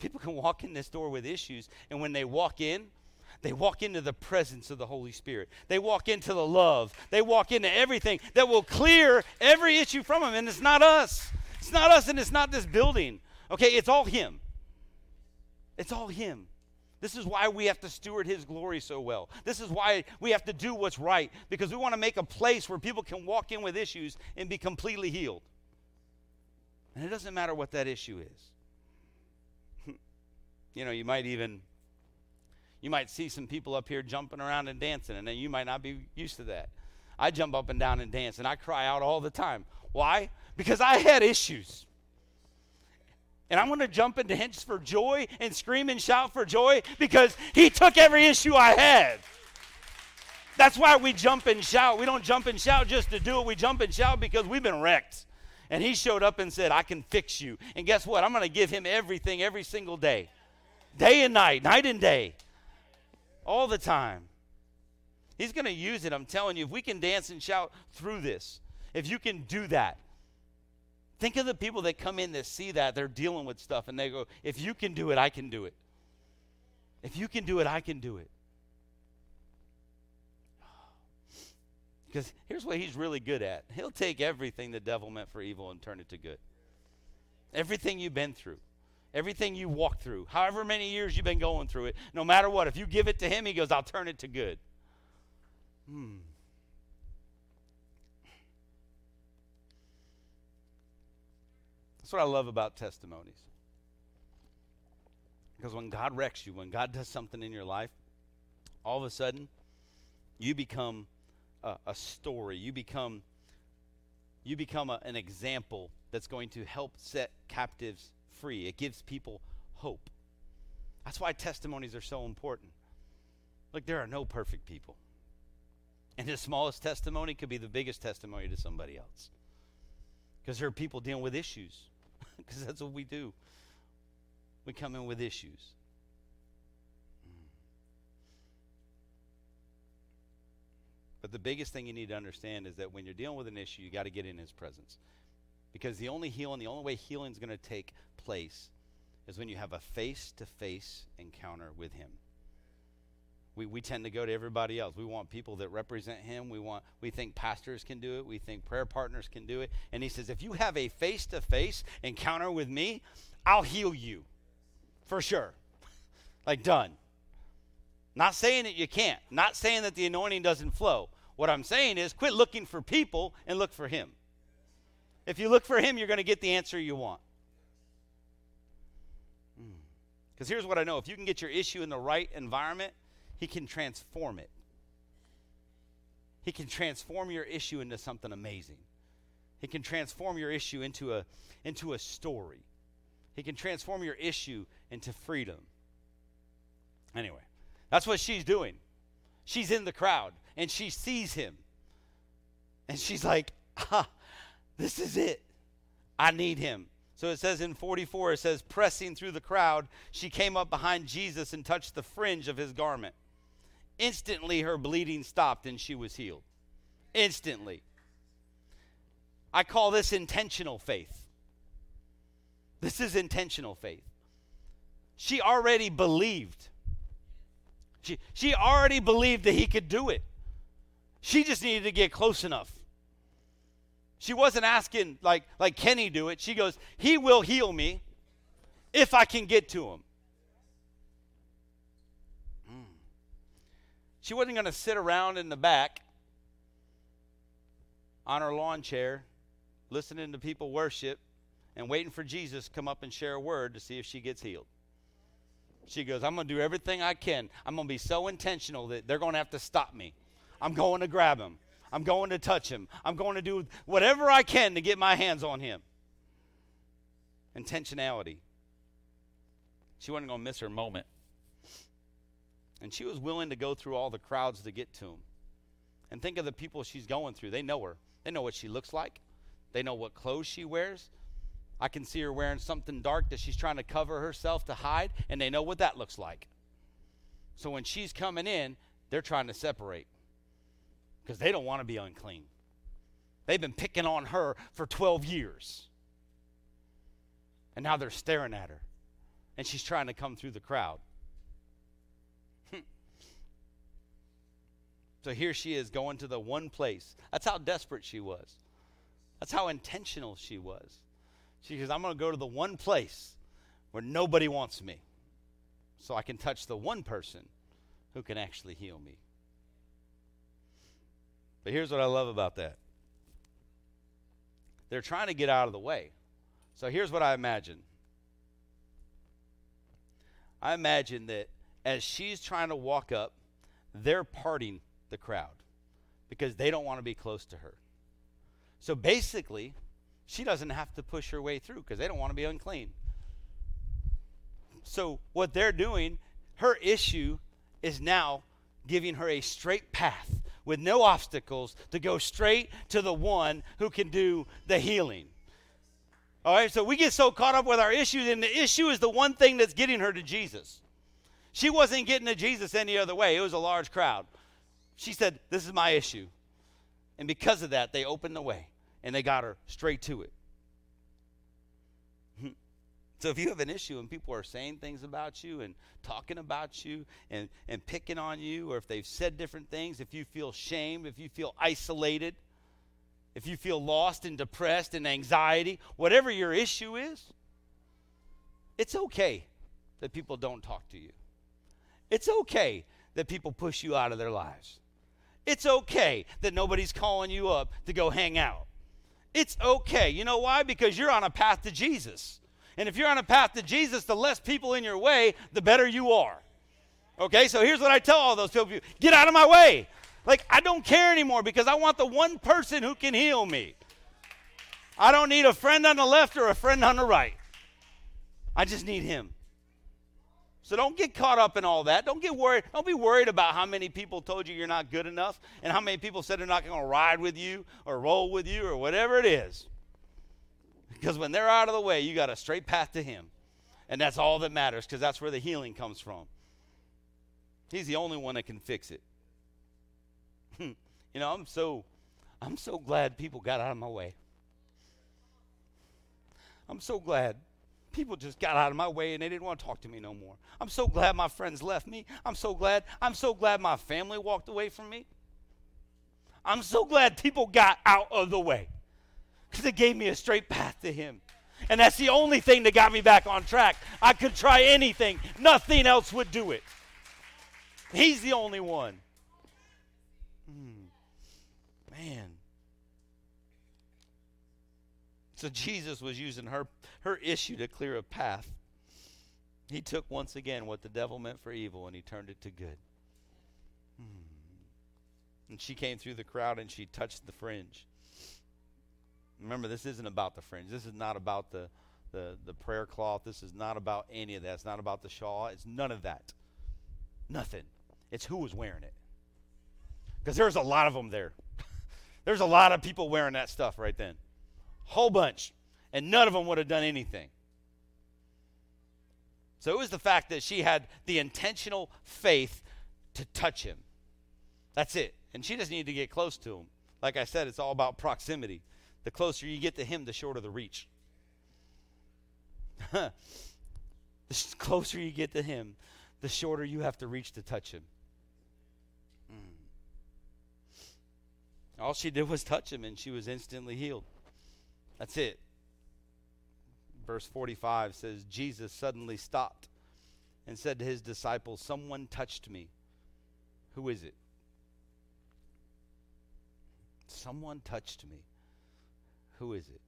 [SPEAKER 9] People can walk in this door with issues, and when they walk in, they walk into the presence of the Holy Spirit. They walk into the love. They walk into everything that will clear every issue from them. And it's not us. It's not us and it's not this building. Okay, it's all Him. It's all Him. This is why we have to steward His glory so well. This is why we have to do what's right because we want to make a place where people can walk in with issues and be completely healed. And it doesn't matter what that issue is. you know, you might even you might see some people up here jumping around and dancing and then you might not be used to that. I jump up and down and dance and I cry out all the time. Why? because I had issues. And I'm going to jump into dance for joy and scream and shout for joy because he took every issue I had. That's why we jump and shout. We don't jump and shout just to do it. We jump and shout because we've been wrecked. And he showed up and said, I can fix you. And guess what? I'm going to give him everything every single day, day and night, night and day, all the time. He's going to use it. I'm telling you, if we can dance and shout through this, if you can do that, Think of the people that come in that see that, they're dealing with stuff, and they go, If you can do it, I can do it. If you can do it, I can do it. Because here's what he's really good at he'll take everything the devil meant for evil and turn it to good. Everything you've been through, everything you walked through, however many years you've been going through it, no matter what, if you give it to him, he goes, I'll turn it to good. Hmm. That's what I love about testimonies. Because when God wrecks you, when God does something in your life, all of a sudden, you become a, a story. You become you become a, an example that's going to help set captives free. It gives people hope. That's why testimonies are so important. Look, there are no perfect people. And the smallest testimony could be the biggest testimony to somebody else. Because there are people dealing with issues. Because that's what we do. We come in with issues. But the biggest thing you need to understand is that when you're dealing with an issue, you got to get in His presence. Because the only healing, the only way healing is going to take place is when you have a face to face encounter with Him. We, we tend to go to everybody else. We want people that represent Him. We want we think pastors can do it. We think prayer partners can do it. And He says, if you have a face to face encounter with me, I'll heal you, for sure. like done. Not saying that you can't. Not saying that the anointing doesn't flow. What I'm saying is quit looking for people and look for Him. If you look for Him, you're going to get the answer you want. Because here's what I know if you can get your issue in the right environment, He can transform it. He can transform your issue into something amazing. He can transform your issue into a, into a story. He can transform your issue into freedom. Anyway, that's what she's doing. She's in the crowd and she sees him. And she's like, ah, this is it. I need him. So it says in 44, it says, pressing through the crowd, she came up behind Jesus and touched the fringe of his garment. Instantly, her bleeding stopped and she was healed. Instantly. I call this intentional faith. This is intentional faith. She already believed. She, she already believed that he could do it. She just needed to get close enough. She wasn't asking like like can he do it? She goes, "He will heal me if I can get to him." Mm. She wasn't going to sit around in the back on her lawn chair listening to people worship and waiting for Jesus to come up and share a word to see if she gets healed. She goes, I'm going to do everything I can. I'm going to be so intentional that they're going to have to stop me. I'm going to grab him. I'm going to touch him. I'm going to do whatever I can to get my hands on him. Intentionality. She wasn't going to miss her moment. And she was willing to go through all the crowds to get to him. And think of the people she's going through. They know her, they know what she looks like, they know what clothes she wears. I can see her wearing something dark that she's trying to cover herself to hide, and they know what that looks like. So when she's coming in, they're trying to separate because they don't want to be unclean. They've been picking on her for 12 years. And now they're staring at her. And she's trying to come through the crowd. so here she is going to the one place. That's how desperate she was. That's how intentional she was. She says, I'm going to go to the one place where nobody wants me so I can touch the one person who can actually heal me. But here's what I love about that they're trying to get out of the way. So here's what I imagine I imagine that as she's trying to walk up, they're parting the crowd because they don't want to be close to her. So basically, she doesn't have to push her way through because they don't want to be unclean. So what they're doing, her issue is now giving her a straight path with no obstacles to go straight to the one who can do the healing. All right, so we get so caught up with our issues, and the issue is the one thing that's getting her to Jesus. She wasn't getting to Jesus any other way, it was a large crowd. She said, This is my issue. And because of that, they opened the way and they got her straight to it. So if you have an issue and people are saying things about you and talking about you and, and picking on you, or if they've said different things, if you feel shamed, if you feel isolated, if you feel lost and depressed and anxiety, whatever your issue is, it's okay that people don't talk to you. It's okay that people push you out of their lives. It's okay that nobody's calling you up to go hang out. It's okay. You know why? Because you're on a path to Jesus. And if you're on a path to Jesus, the less people in your way, the better you are. Okay, so here's what I tell all those people get out of my way. Like, I don't care anymore because I want the one person who can heal me. I don't need a friend on the left or a friend on the right. I just need him. So don't get caught up in all that. Don't get worried. Don't be worried about how many people told you you're not good enough and how many people said they're not going to ride with you or roll with you or whatever it is. Because when they're out of the way, you got a straight path to him. And that's all that matters because that's where the healing comes from. He's the only one that can fix it. you know, I'm so I'm so glad people got out of my way. I'm so glad people just got out of my way and they didn't want to talk to me no more. I'm so glad my friends left me. I'm so glad I'm so glad my family walked away from me. I'm so glad people got out of the way because it gave me a straight path to him. And that's the only thing that got me back on track. I could try anything, nothing else would do it. He's the only one. Hmm. Man. So Jesus was using her, her issue to clear a path. He took once again what the devil meant for evil and he turned it to good. Hmm. And she came through the crowd and she touched the fringe. Remember, this isn't about the fringe. This is not about the, the, the prayer cloth. This is not about any of that. It's not about the shawl. It's none of that. Nothing. It's who was wearing it. Because there's a lot of them there. there's a lot of people wearing that stuff right then. Whole bunch. And none of them would have done anything. So it was the fact that she had the intentional faith to touch him. That's it. And she just needed to get close to him. Like I said, it's all about proximity. The closer you get to him, the shorter the reach. the closer you get to him, the shorter you have to reach to touch him. Mm. All she did was touch him, and she was instantly healed. That's it. Verse 45 says Jesus suddenly stopped and said to his disciples, Someone touched me. Who is it? Someone touched me. Who is it?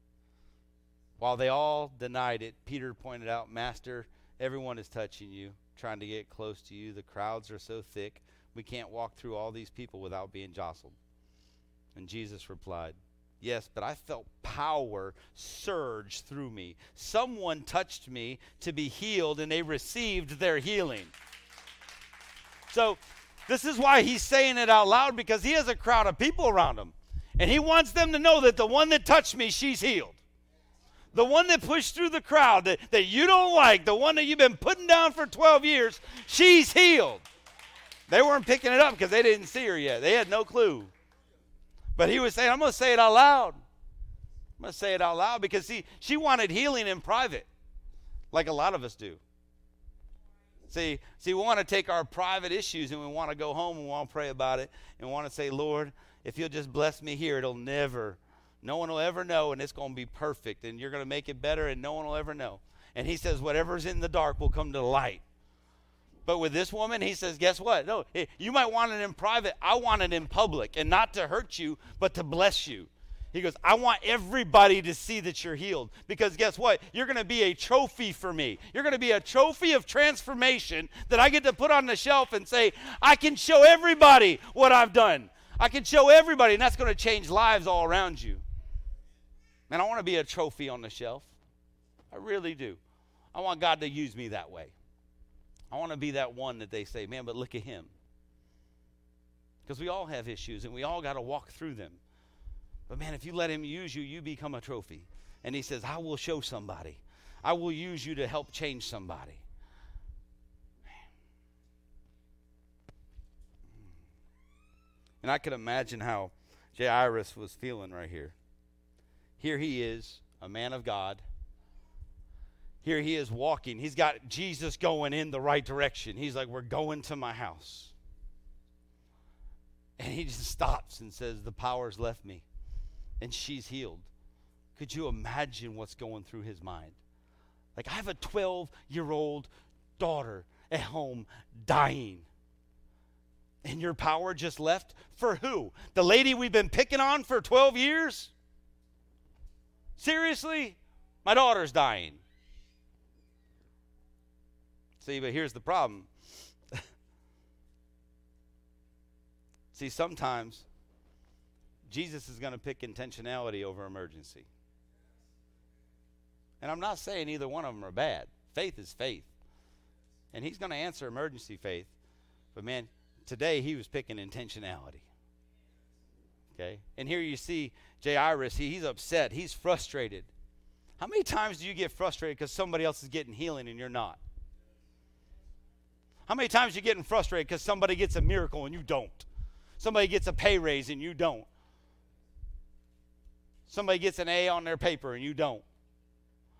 [SPEAKER 9] While they all denied it, Peter pointed out, Master, everyone is touching you, trying to get close to you. The crowds are so thick, we can't walk through all these people without being jostled. And Jesus replied, Yes, but I felt power surge through me. Someone touched me to be healed, and they received their healing. So, this is why he's saying it out loud because he has a crowd of people around him. And he wants them to know that the one that touched me, she's healed. The one that pushed through the crowd that, that you don't like, the one that you've been putting down for 12 years, she's healed. They weren't picking it up because they didn't see her yet. They had no clue. But he was saying, I'm going to say it out loud. I'm going to say it out loud because see, she wanted healing in private, like a lot of us do. See, see, we want to take our private issues and we want to go home and we want to pray about it and we want to say, Lord, if you'll just bless me here, it'll never, no one will ever know and it's going to be perfect and you're going to make it better and no one will ever know. And he says, whatever's in the dark will come to light. But with this woman, he says, guess what? No, eh, you might want it in private. I want it in public and not to hurt you, but to bless you. He goes, I want everybody to see that you're healed. Because guess what? You're going to be a trophy for me. You're going to be a trophy of transformation that I get to put on the shelf and say, I can show everybody what I've done. I can show everybody, and that's going to change lives all around you. Man, I want to be a trophy on the shelf. I really do. I want God to use me that way. I want to be that one that they say, man, but look at him. Because we all have issues and we all got to walk through them. But man, if you let him use you, you become a trophy. And he says, I will show somebody. I will use you to help change somebody. And I can imagine how Jairus was feeling right here. Here he is, a man of God. Here he is walking. He's got Jesus going in the right direction. He's like, We're going to my house. And he just stops and says, The power's left me and she's healed. Could you imagine what's going through his mind? Like, I have a 12 year old daughter at home dying. And your power just left? For who? The lady we've been picking on for 12 years? Seriously? My daughter's dying. See, but here's the problem See, sometimes Jesus is going to pick intentionality over emergency. And I'm not saying either one of them are bad. Faith is faith. And he's going to answer emergency faith. But man, today he was picking intentionality. Okay? And here you see Jairus, he, he's upset, he's frustrated. How many times do you get frustrated because somebody else is getting healing and you're not? How many times are you getting frustrated because somebody gets a miracle and you don't? Somebody gets a pay raise and you don't. Somebody gets an A on their paper and you don't.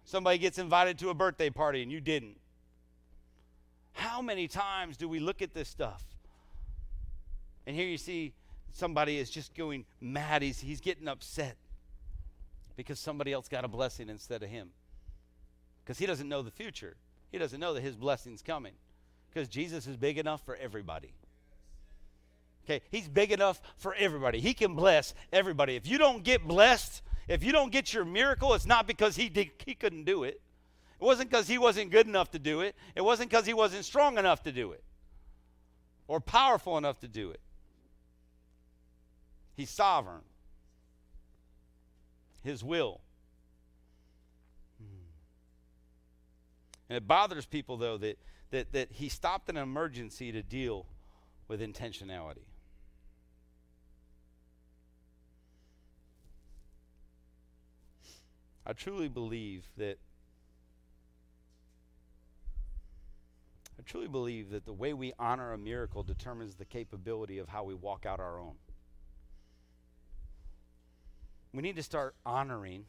[SPEAKER 9] Somebody gets invited to a birthday party and you didn't. How many times do we look at this stuff? And here you see somebody is just going mad. He's, he's getting upset because somebody else got a blessing instead of him. Because he doesn't know the future, he doesn't know that his blessing's coming. Because Jesus is big enough for everybody. Okay, he's big enough for everybody. He can bless everybody. If you don't get blessed, if you don't get your miracle, it's not because he did, he couldn't do it. It wasn't because he wasn't good enough to do it. It wasn't because he wasn't strong enough to do it or powerful enough to do it. He's sovereign. His will. And it bothers people, though, that, that, that he stopped an emergency to deal with intentionality. I truly believe that I truly believe that the way we honor a miracle determines the capability of how we walk out our own. We need to start honoring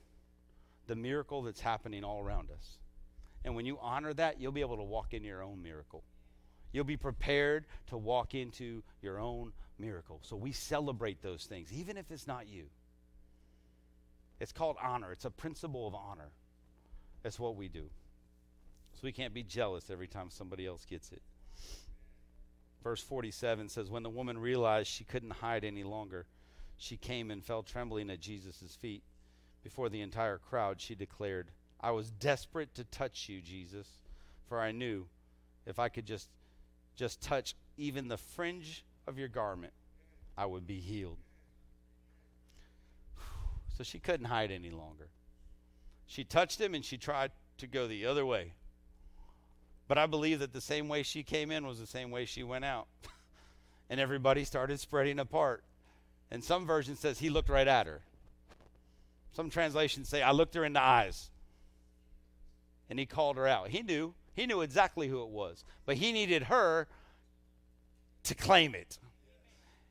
[SPEAKER 9] the miracle that's happening all around us. And when you honor that, you'll be able to walk in your own miracle. You'll be prepared to walk into your own miracle. So we celebrate those things, even if it's not you. It's called honor, it's a principle of honor. That's what we do. So we can't be jealous every time somebody else gets it. Verse 47 says, When the woman realized she couldn't hide any longer, she came and fell trembling at Jesus' feet. Before the entire crowd, she declared, I was desperate to touch you, Jesus, for I knew if I could just just touch even the fringe of your garment, I would be healed. So she couldn't hide any longer. She touched him and she tried to go the other way. But I believe that the same way she came in was the same way she went out. and everybody started spreading apart. And some version says he looked right at her. Some translations say, I looked her in the eyes. And he called her out. He knew. He knew exactly who it was. But he needed her to claim it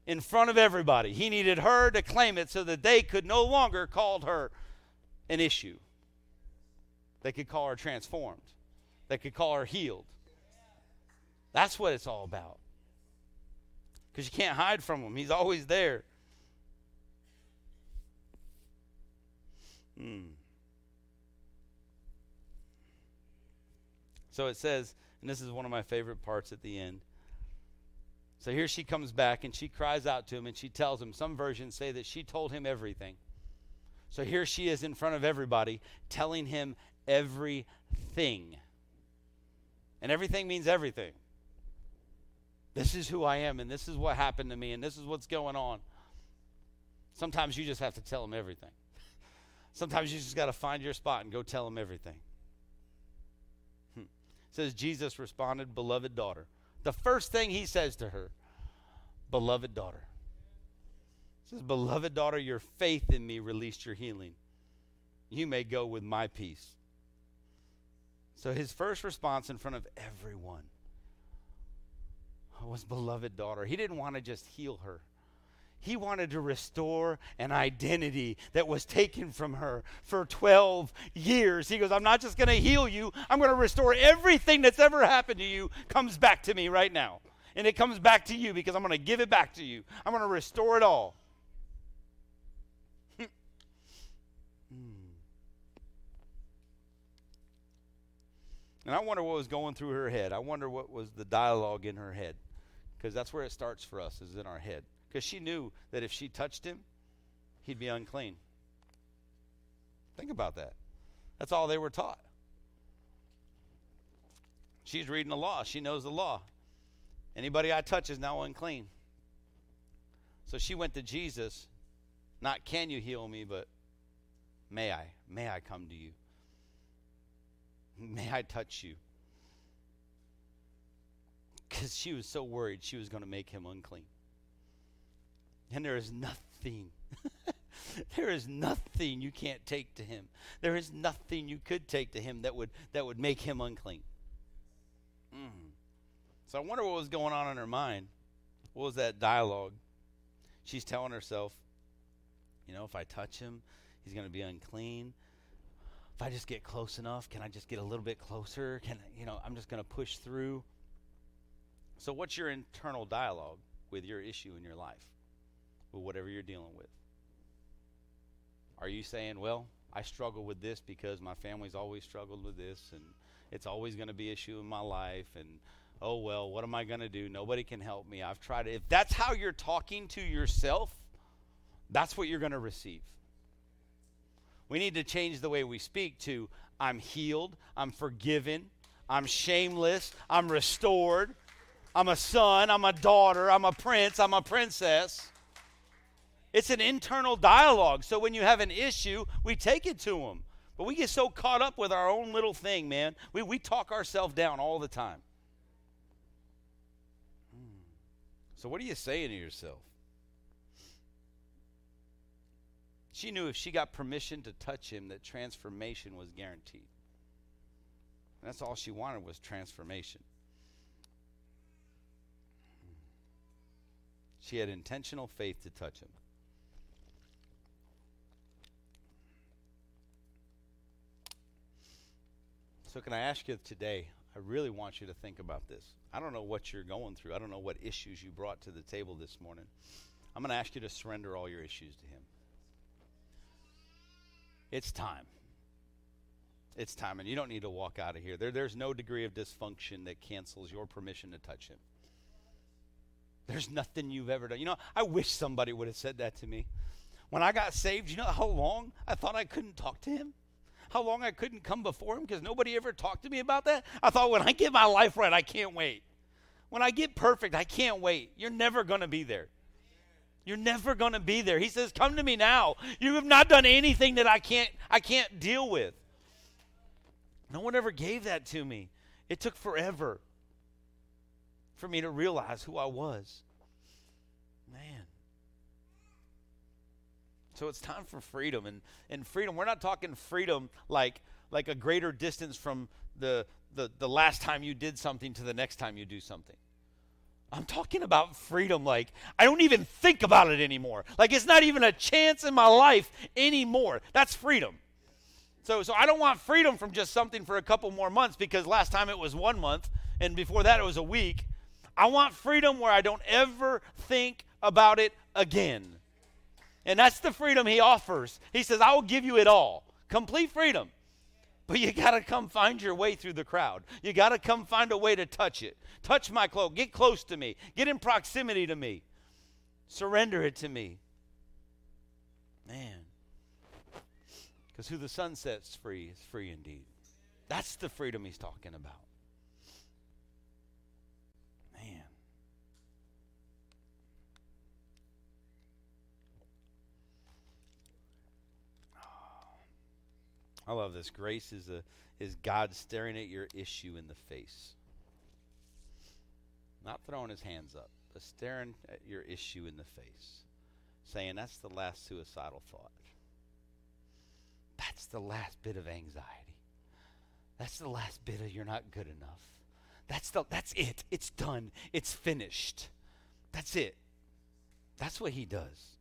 [SPEAKER 9] in front of everybody. He needed her to claim it so that they could no longer call her an issue. They could call her transformed. They could call her healed. That's what it's all about. Because you can't hide from him, he's always there. Hmm. So it says, and this is one of my favorite parts at the end. So here she comes back and she cries out to him and she tells him. Some versions say that she told him everything. So here she is in front of everybody telling him everything. And everything means everything. This is who I am and this is what happened to me and this is what's going on. Sometimes you just have to tell him everything. Sometimes you just got to find your spot and go tell him everything. Hmm. says Jesus responded, "Beloved daughter." The first thing he says to her, beloved daughter. Says, Beloved daughter, your faith in me released your healing. You may go with my peace. So his first response in front of everyone was, Beloved daughter. He didn't want to just heal her. He wanted to restore an identity that was taken from her for 12 years. He goes, I'm not just going to heal you, I'm going to restore everything that's ever happened to you, comes back to me right now. And it comes back to you because I'm going to give it back to you. I'm going to restore it all. Hmm. And I wonder what was going through her head. I wonder what was the dialogue in her head. Because that's where it starts for us, is in our head because she knew that if she touched him, he'd be unclean. Think about that. That's all they were taught. She's reading the law, she knows the law. Anybody I touch is now unclean. So she went to Jesus, not can you heal me, but may I? May I come to you? May I touch you? Because she was so worried she was going to make him unclean. And there is nothing, there is nothing you can't take to him. There is nothing you could take to him that would, that would make him unclean. Mm. So I wonder what was going on in her mind. What was that dialogue? She's telling herself, you know, if I touch him, he's going to be unclean. If I just get close enough, can I just get a little bit closer? Can you know, I'm just going to push through. So what's your internal dialogue with your issue in your life? With whatever you're dealing with? Are you saying, well, I struggle with this because my family's always struggled with this and it's always going to be an issue in my life and oh well, what am I going to do? Nobody can help me. I've tried it. If that's how you're talking to yourself, that's what you're going to receive. We need to change the way we speak to I'm healed, I'm forgiven, I'm shameless, I'm restored, I'm a son, I'm a daughter, I'm a prince, I'm a princess. It's an internal dialogue. So when you have an issue, we take it to them. But we get so caught up with our own little thing, man. We, we talk ourselves down all the time. Hmm. So, what are you saying to yourself? She knew if she got permission to touch him, that transformation was guaranteed. And that's all she wanted was transformation. She had intentional faith to touch him. So, can I ask you today? I really want you to think about this. I don't know what you're going through. I don't know what issues you brought to the table this morning. I'm going to ask you to surrender all your issues to Him. It's time. It's time, and you don't need to walk out of here. There, there's no degree of dysfunction that cancels your permission to touch Him. There's nothing you've ever done. You know, I wish somebody would have said that to me. When I got saved, you know how long I thought I couldn't talk to Him? How long I couldn't come before him because nobody ever talked to me about that? I thought when I get my life right, I can't wait. When I get perfect, I can't wait. You're never going to be there. You're never going to be there. He says, "Come to me now. You have not done anything that I can't I can't deal with." No one ever gave that to me. It took forever for me to realize who I was. Man. So it's time for freedom. And, and freedom, we're not talking freedom like, like a greater distance from the, the, the last time you did something to the next time you do something. I'm talking about freedom like I don't even think about it anymore. Like it's not even a chance in my life anymore. That's freedom. So so I don't want freedom from just something for a couple more months because last time it was 1 month and before that it was a week. I want freedom where I don't ever think about it again. And that's the freedom he offers. He says, I will give you it all complete freedom. But you got to come find your way through the crowd. You got to come find a way to touch it. Touch my cloak. Get close to me. Get in proximity to me. Surrender it to me. Man. Because who the Son sets free is free indeed. That's the freedom he's talking about. I love this. Grace is a is God staring at your issue in the face. Not throwing his hands up, but staring at your issue in the face. Saying that's the last suicidal thought. That's the last bit of anxiety. That's the last bit of you're not good enough. That's the that's it. It's done. It's finished. That's it. That's what he does.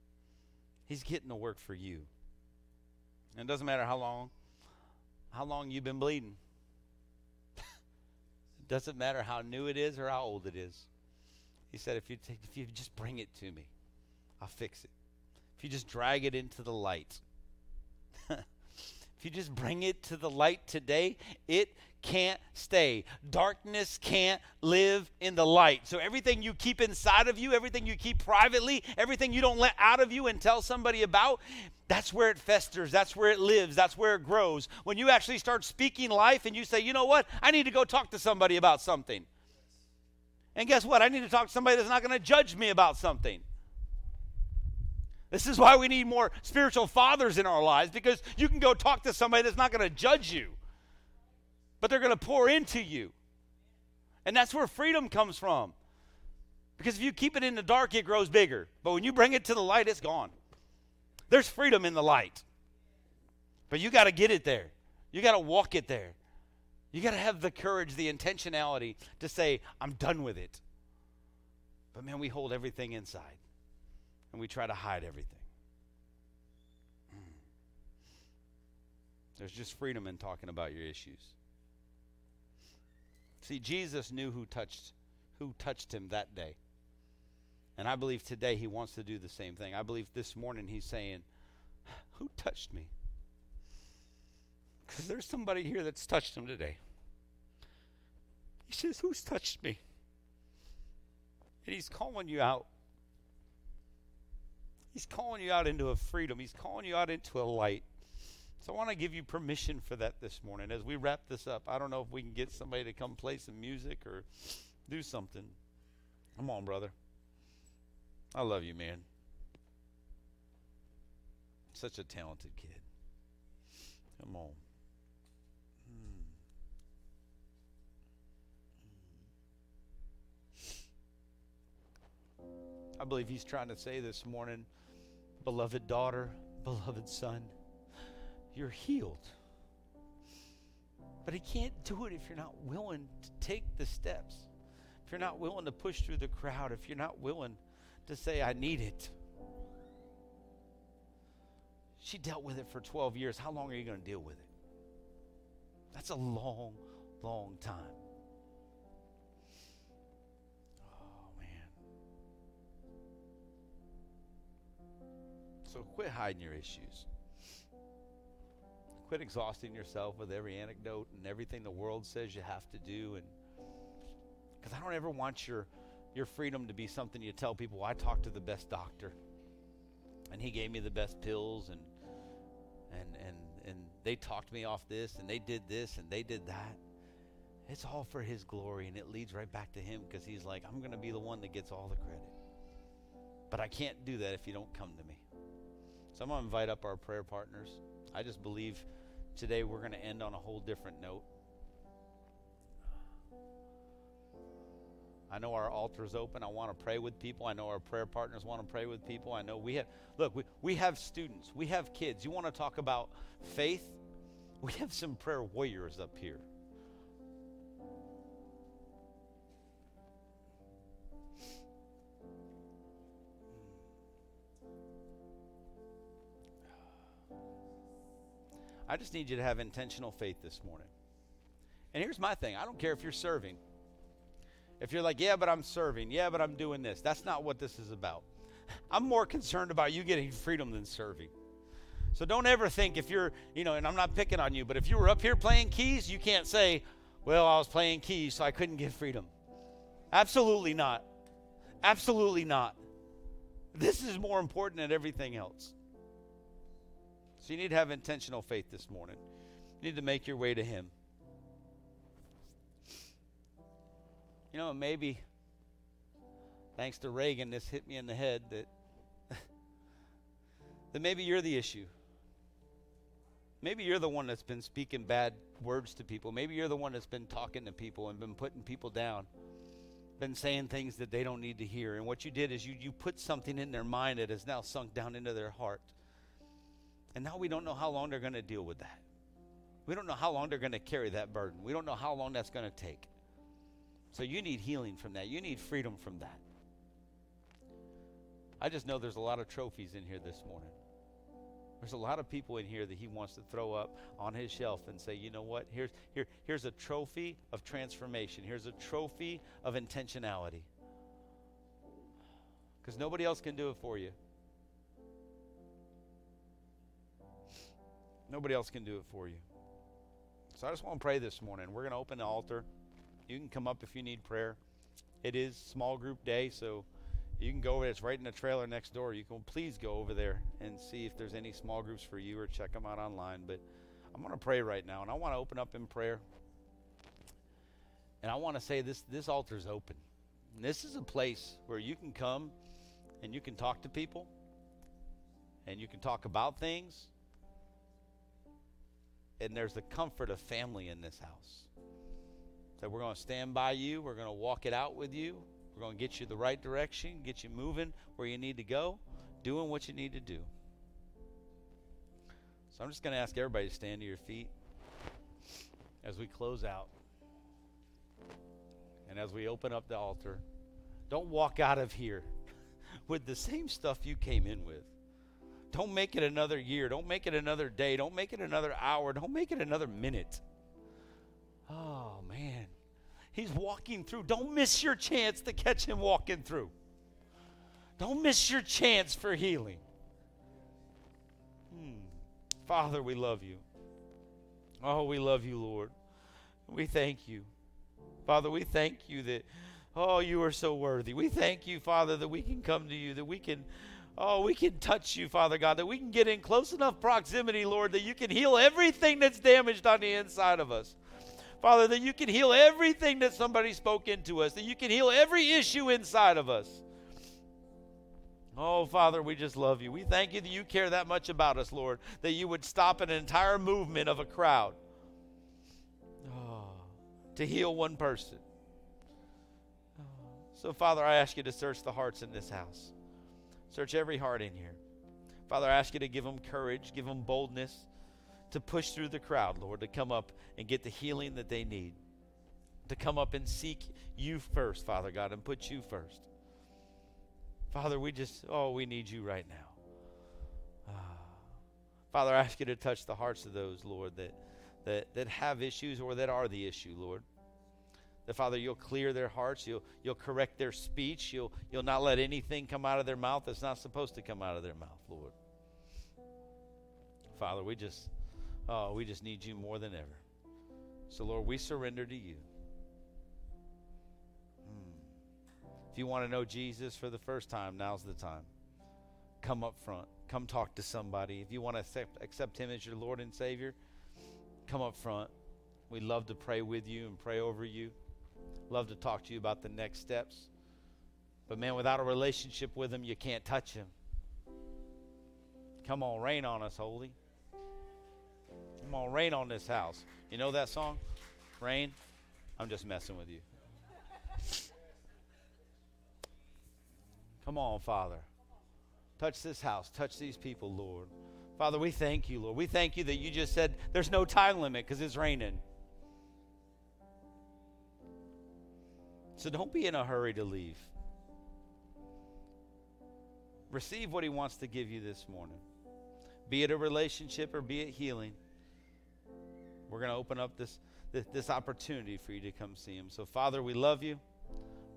[SPEAKER 9] He's getting the work for you. And it doesn't matter how long how long you've been bleeding. it doesn't matter how new it is or how old it is. He said, if you, t- if you just bring it to me, I'll fix it. If you just drag it into the light. if you just bring it to the light today, it can't stay. Darkness can't live in the light. So everything you keep inside of you, everything you keep privately, everything you don't let out of you and tell somebody about, that's where it festers. That's where it lives. That's where it grows. When you actually start speaking life and you say, you know what? I need to go talk to somebody about something. And guess what? I need to talk to somebody that's not going to judge me about something. This is why we need more spiritual fathers in our lives because you can go talk to somebody that's not going to judge you, but they're going to pour into you. And that's where freedom comes from. Because if you keep it in the dark, it grows bigger. But when you bring it to the light, it's gone. There's freedom in the light. But you got to get it there. You got to walk it there. You got to have the courage, the intentionality to say, I'm done with it. But man, we hold everything inside and we try to hide everything. Hmm. There's just freedom in talking about your issues. See, Jesus knew who touched who touched him that day. And I believe today he wants to do the same thing. I believe this morning he's saying, Who touched me? Because there's somebody here that's touched him today. He says, Who's touched me? And he's calling you out. He's calling you out into a freedom. He's calling you out into a light. So I want to give you permission for that this morning as we wrap this up. I don't know if we can get somebody to come play some music or do something. Come on, brother. I love you, man. Such a talented kid. Come on. Hmm. I believe he's trying to say this morning, beloved daughter, beloved son, you're healed. But he can't do it if you're not willing to take the steps. If you're not willing to push through the crowd, if you're not willing to say, I need it. She dealt with it for 12 years. How long are you going to deal with it? That's a long, long time. Oh, man. So quit hiding your issues. Quit exhausting yourself with every anecdote and everything the world says you have to do and because I don't ever want your your freedom to be something you tell people. I talked to the best doctor, and he gave me the best pills, and and and and they talked me off this, and they did this, and they did that. It's all for his glory, and it leads right back to him because he's like, I'm going to be the one that gets all the credit. But I can't do that if you don't come to me. So I'm going to invite up our prayer partners. I just believe today we're going to end on a whole different note. I know our altar is open. I want to pray with people. I know our prayer partners want to pray with people. I know we have, look, we, we have students, we have kids. You want to talk about faith? We have some prayer warriors up here. I just need you to have intentional faith this morning. And here's my thing I don't care if you're serving. If you're like, yeah, but I'm serving, yeah, but I'm doing this, that's not what this is about. I'm more concerned about you getting freedom than serving. So don't ever think if you're, you know, and I'm not picking on you, but if you were up here playing keys, you can't say, well, I was playing keys, so I couldn't get freedom. Absolutely not. Absolutely not. This is more important than everything else. So you need to have intentional faith this morning. You need to make your way to Him. You know, maybe thanks to Reagan, this hit me in the head that that maybe you're the issue. Maybe you're the one that's been speaking bad words to people. Maybe you're the one that's been talking to people and been putting people down, been saying things that they don't need to hear. And what you did is you, you put something in their mind that has now sunk down into their heart. And now we don't know how long they're going to deal with that. We don't know how long they're going to carry that burden. We don't know how long that's going to take. So you need healing from that. You need freedom from that. I just know there's a lot of trophies in here this morning. There's a lot of people in here that he wants to throw up on his shelf and say, you know what? Here's, here, here's a trophy of transformation. Here's a trophy of intentionality. Because nobody else can do it for you. Nobody else can do it for you. So I just want to pray this morning. We're going to open the altar. You can come up if you need prayer. It is small group day, so you can go over. It's right in the trailer next door. You can please go over there and see if there's any small groups for you, or check them out online. But I'm going to pray right now, and I want to open up in prayer. And I want to say this: this altar is open. And this is a place where you can come and you can talk to people. and you can talk about things. And there's the comfort of family in this house. That we're going to stand by you, we're going to walk it out with you, we're going to get you the right direction, get you moving where you need to go, doing what you need to do. So I'm just going to ask everybody to stand to your feet as we close out. And as we open up the altar, don't walk out of here with the same stuff you came in with. Don't make it another year. Don't make it another day. Don't make it another hour. Don't make it another minute. Oh, man. He's walking through. Don't miss your chance to catch him walking through. Don't miss your chance for healing. Hmm. Father, we love you. Oh, we love you, Lord. We thank you. Father, we thank you that, oh, you are so worthy. We thank you, Father, that we can come to you, that we can, oh, we can touch you, Father God, that we can get in close enough proximity, Lord, that you can heal everything that's damaged on the inside of us. Father, that you can heal everything that somebody spoke into us, that you can heal every issue inside of us. Oh, Father, we just love you. We thank you that you care that much about us, Lord, that you would stop an entire movement of a crowd oh, to heal one person. So, Father, I ask you to search the hearts in this house. Search every heart in here. Father, I ask you to give them courage, give them boldness to push through the crowd, Lord, to come up and get the healing that they need, to come up and seek you first, Father God, and put you first. Father, we just, oh, we need you right now. Ah. Father, I ask you to touch the hearts of those, Lord, that, that, that have issues or that are the issue, Lord. That, Father, you'll clear their hearts, you'll, you'll correct their speech, you'll, you'll not let anything come out of their mouth that's not supposed to come out of their mouth, Lord. Father, we just, oh, we just need you more than ever. So, Lord, we surrender to you. Hmm. If you want to know Jesus for the first time, now's the time. Come up front. Come talk to somebody. If you want to accept, accept Him as your Lord and Savior, come up front. We'd love to pray with you and pray over you. Love to talk to you about the next steps. But man, without a relationship with Him, you can't touch Him. Come on, rain on us, Holy. Come on, rain on this house. You know that song? Rain? I'm just messing with you. Come on, Father. Touch this house. Touch these people, Lord. Father, we thank you, Lord. We thank you that you just said there's no time limit because it's raining. So don't be in a hurry to leave. Receive what He wants to give you this morning. Be it a relationship or be it healing. We're going to open up this, this, this opportunity for you to come see Him. So, Father, we love you.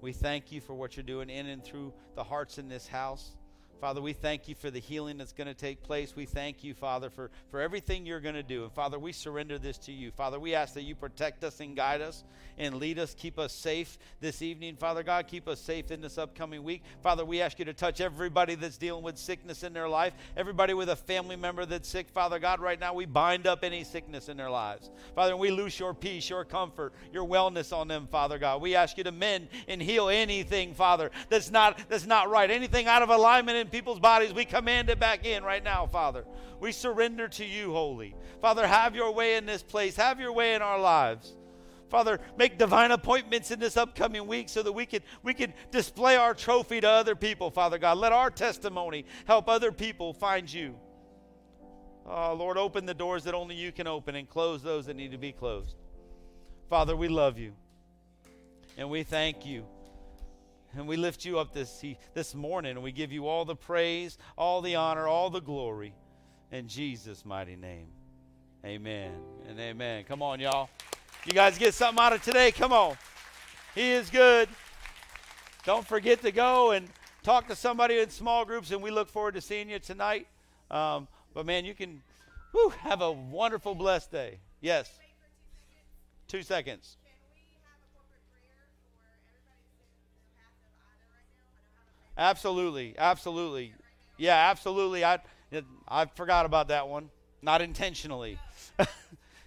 [SPEAKER 9] We thank you for what you're doing in and through the hearts in this house. Father, we thank you for the healing that's going to take place. We thank you, Father, for, for everything you're going to do. And Father, we surrender this to you. Father, we ask that you protect us and guide us and lead us, keep us safe this evening. Father God, keep us safe in this upcoming week. Father, we ask you to touch everybody that's dealing with sickness in their life, everybody with a family member that's sick. Father God, right now we bind up any sickness in their lives. Father, we loose your peace, your comfort, your wellness on them, Father God. We ask you to mend and heal anything, Father, that's not that's not right. Anything out of alignment in people's bodies, we command it back in right now, Father. We surrender to you, Holy. Father, have your way in this place, have your way in our lives. Father, make divine appointments in this upcoming week so that we can we can display our trophy to other people, Father God. Let our testimony help other people find you. Oh, Lord, open the doors that only you can open and close those that need to be closed. Father, we love you. And we thank you. And we lift you up this, this morning, and we give you all the praise, all the honor, all the glory. In Jesus' mighty name. Amen and amen. Come on, y'all. You guys get something out of today. Come on. He is good. Don't forget to go and talk to somebody in small groups, and we look forward to seeing you tonight. Um, but man, you can whew, have a wonderful, blessed day. Yes. Two seconds. Absolutely, absolutely. Yeah, absolutely. I I forgot about that one. Not intentionally.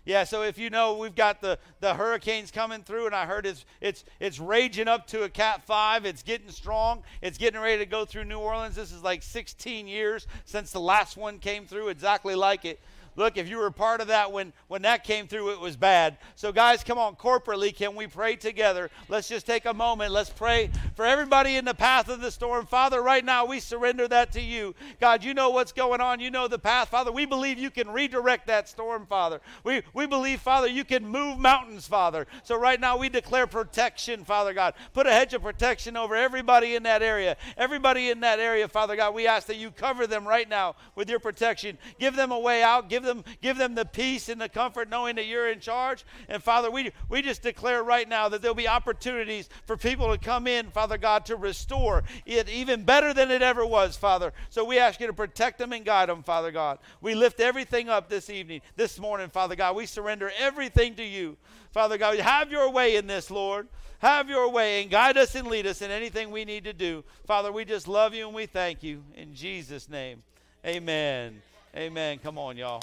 [SPEAKER 9] Yeah, so if you know, we've got the, the hurricanes coming through, and I heard it's, it's, it's raging up to a Cat 5. It's getting strong. It's getting ready to go through New Orleans. This is like 16 years since the last one came through, exactly like it. Look, if you were part of that when, when that came through, it was bad. So, guys, come on, corporately, can we pray together? Let's just take a moment. Let's pray for everybody in the path of the storm. Father, right now, we surrender that to you. God, you know what's going on. You know the path. Father, we believe you can redirect that storm, Father. We, we believe, Father, you can move mountains, Father. So, right now, we declare protection, Father God. Put a hedge of protection over everybody in that area. Everybody in that area, Father God, we ask that you cover them right now with your protection. Give them a way out. Give them, give them the peace and the comfort knowing that you're in charge. And Father, we, we just declare right now that there'll be opportunities for people to come in, Father God, to restore it even better than it ever was, Father. So we ask you to protect them and guide them, Father God. We lift everything up this evening, this morning, Father God. We surrender everything to you. Father God, have your way in this, Lord. Have your way and guide us and lead us in anything we need to do. Father, we just love you and we thank you. In Jesus' name, amen. Amen. Come on, y'all.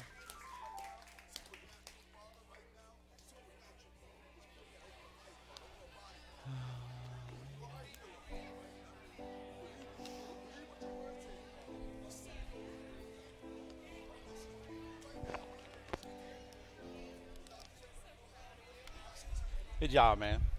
[SPEAKER 9] Good job, man.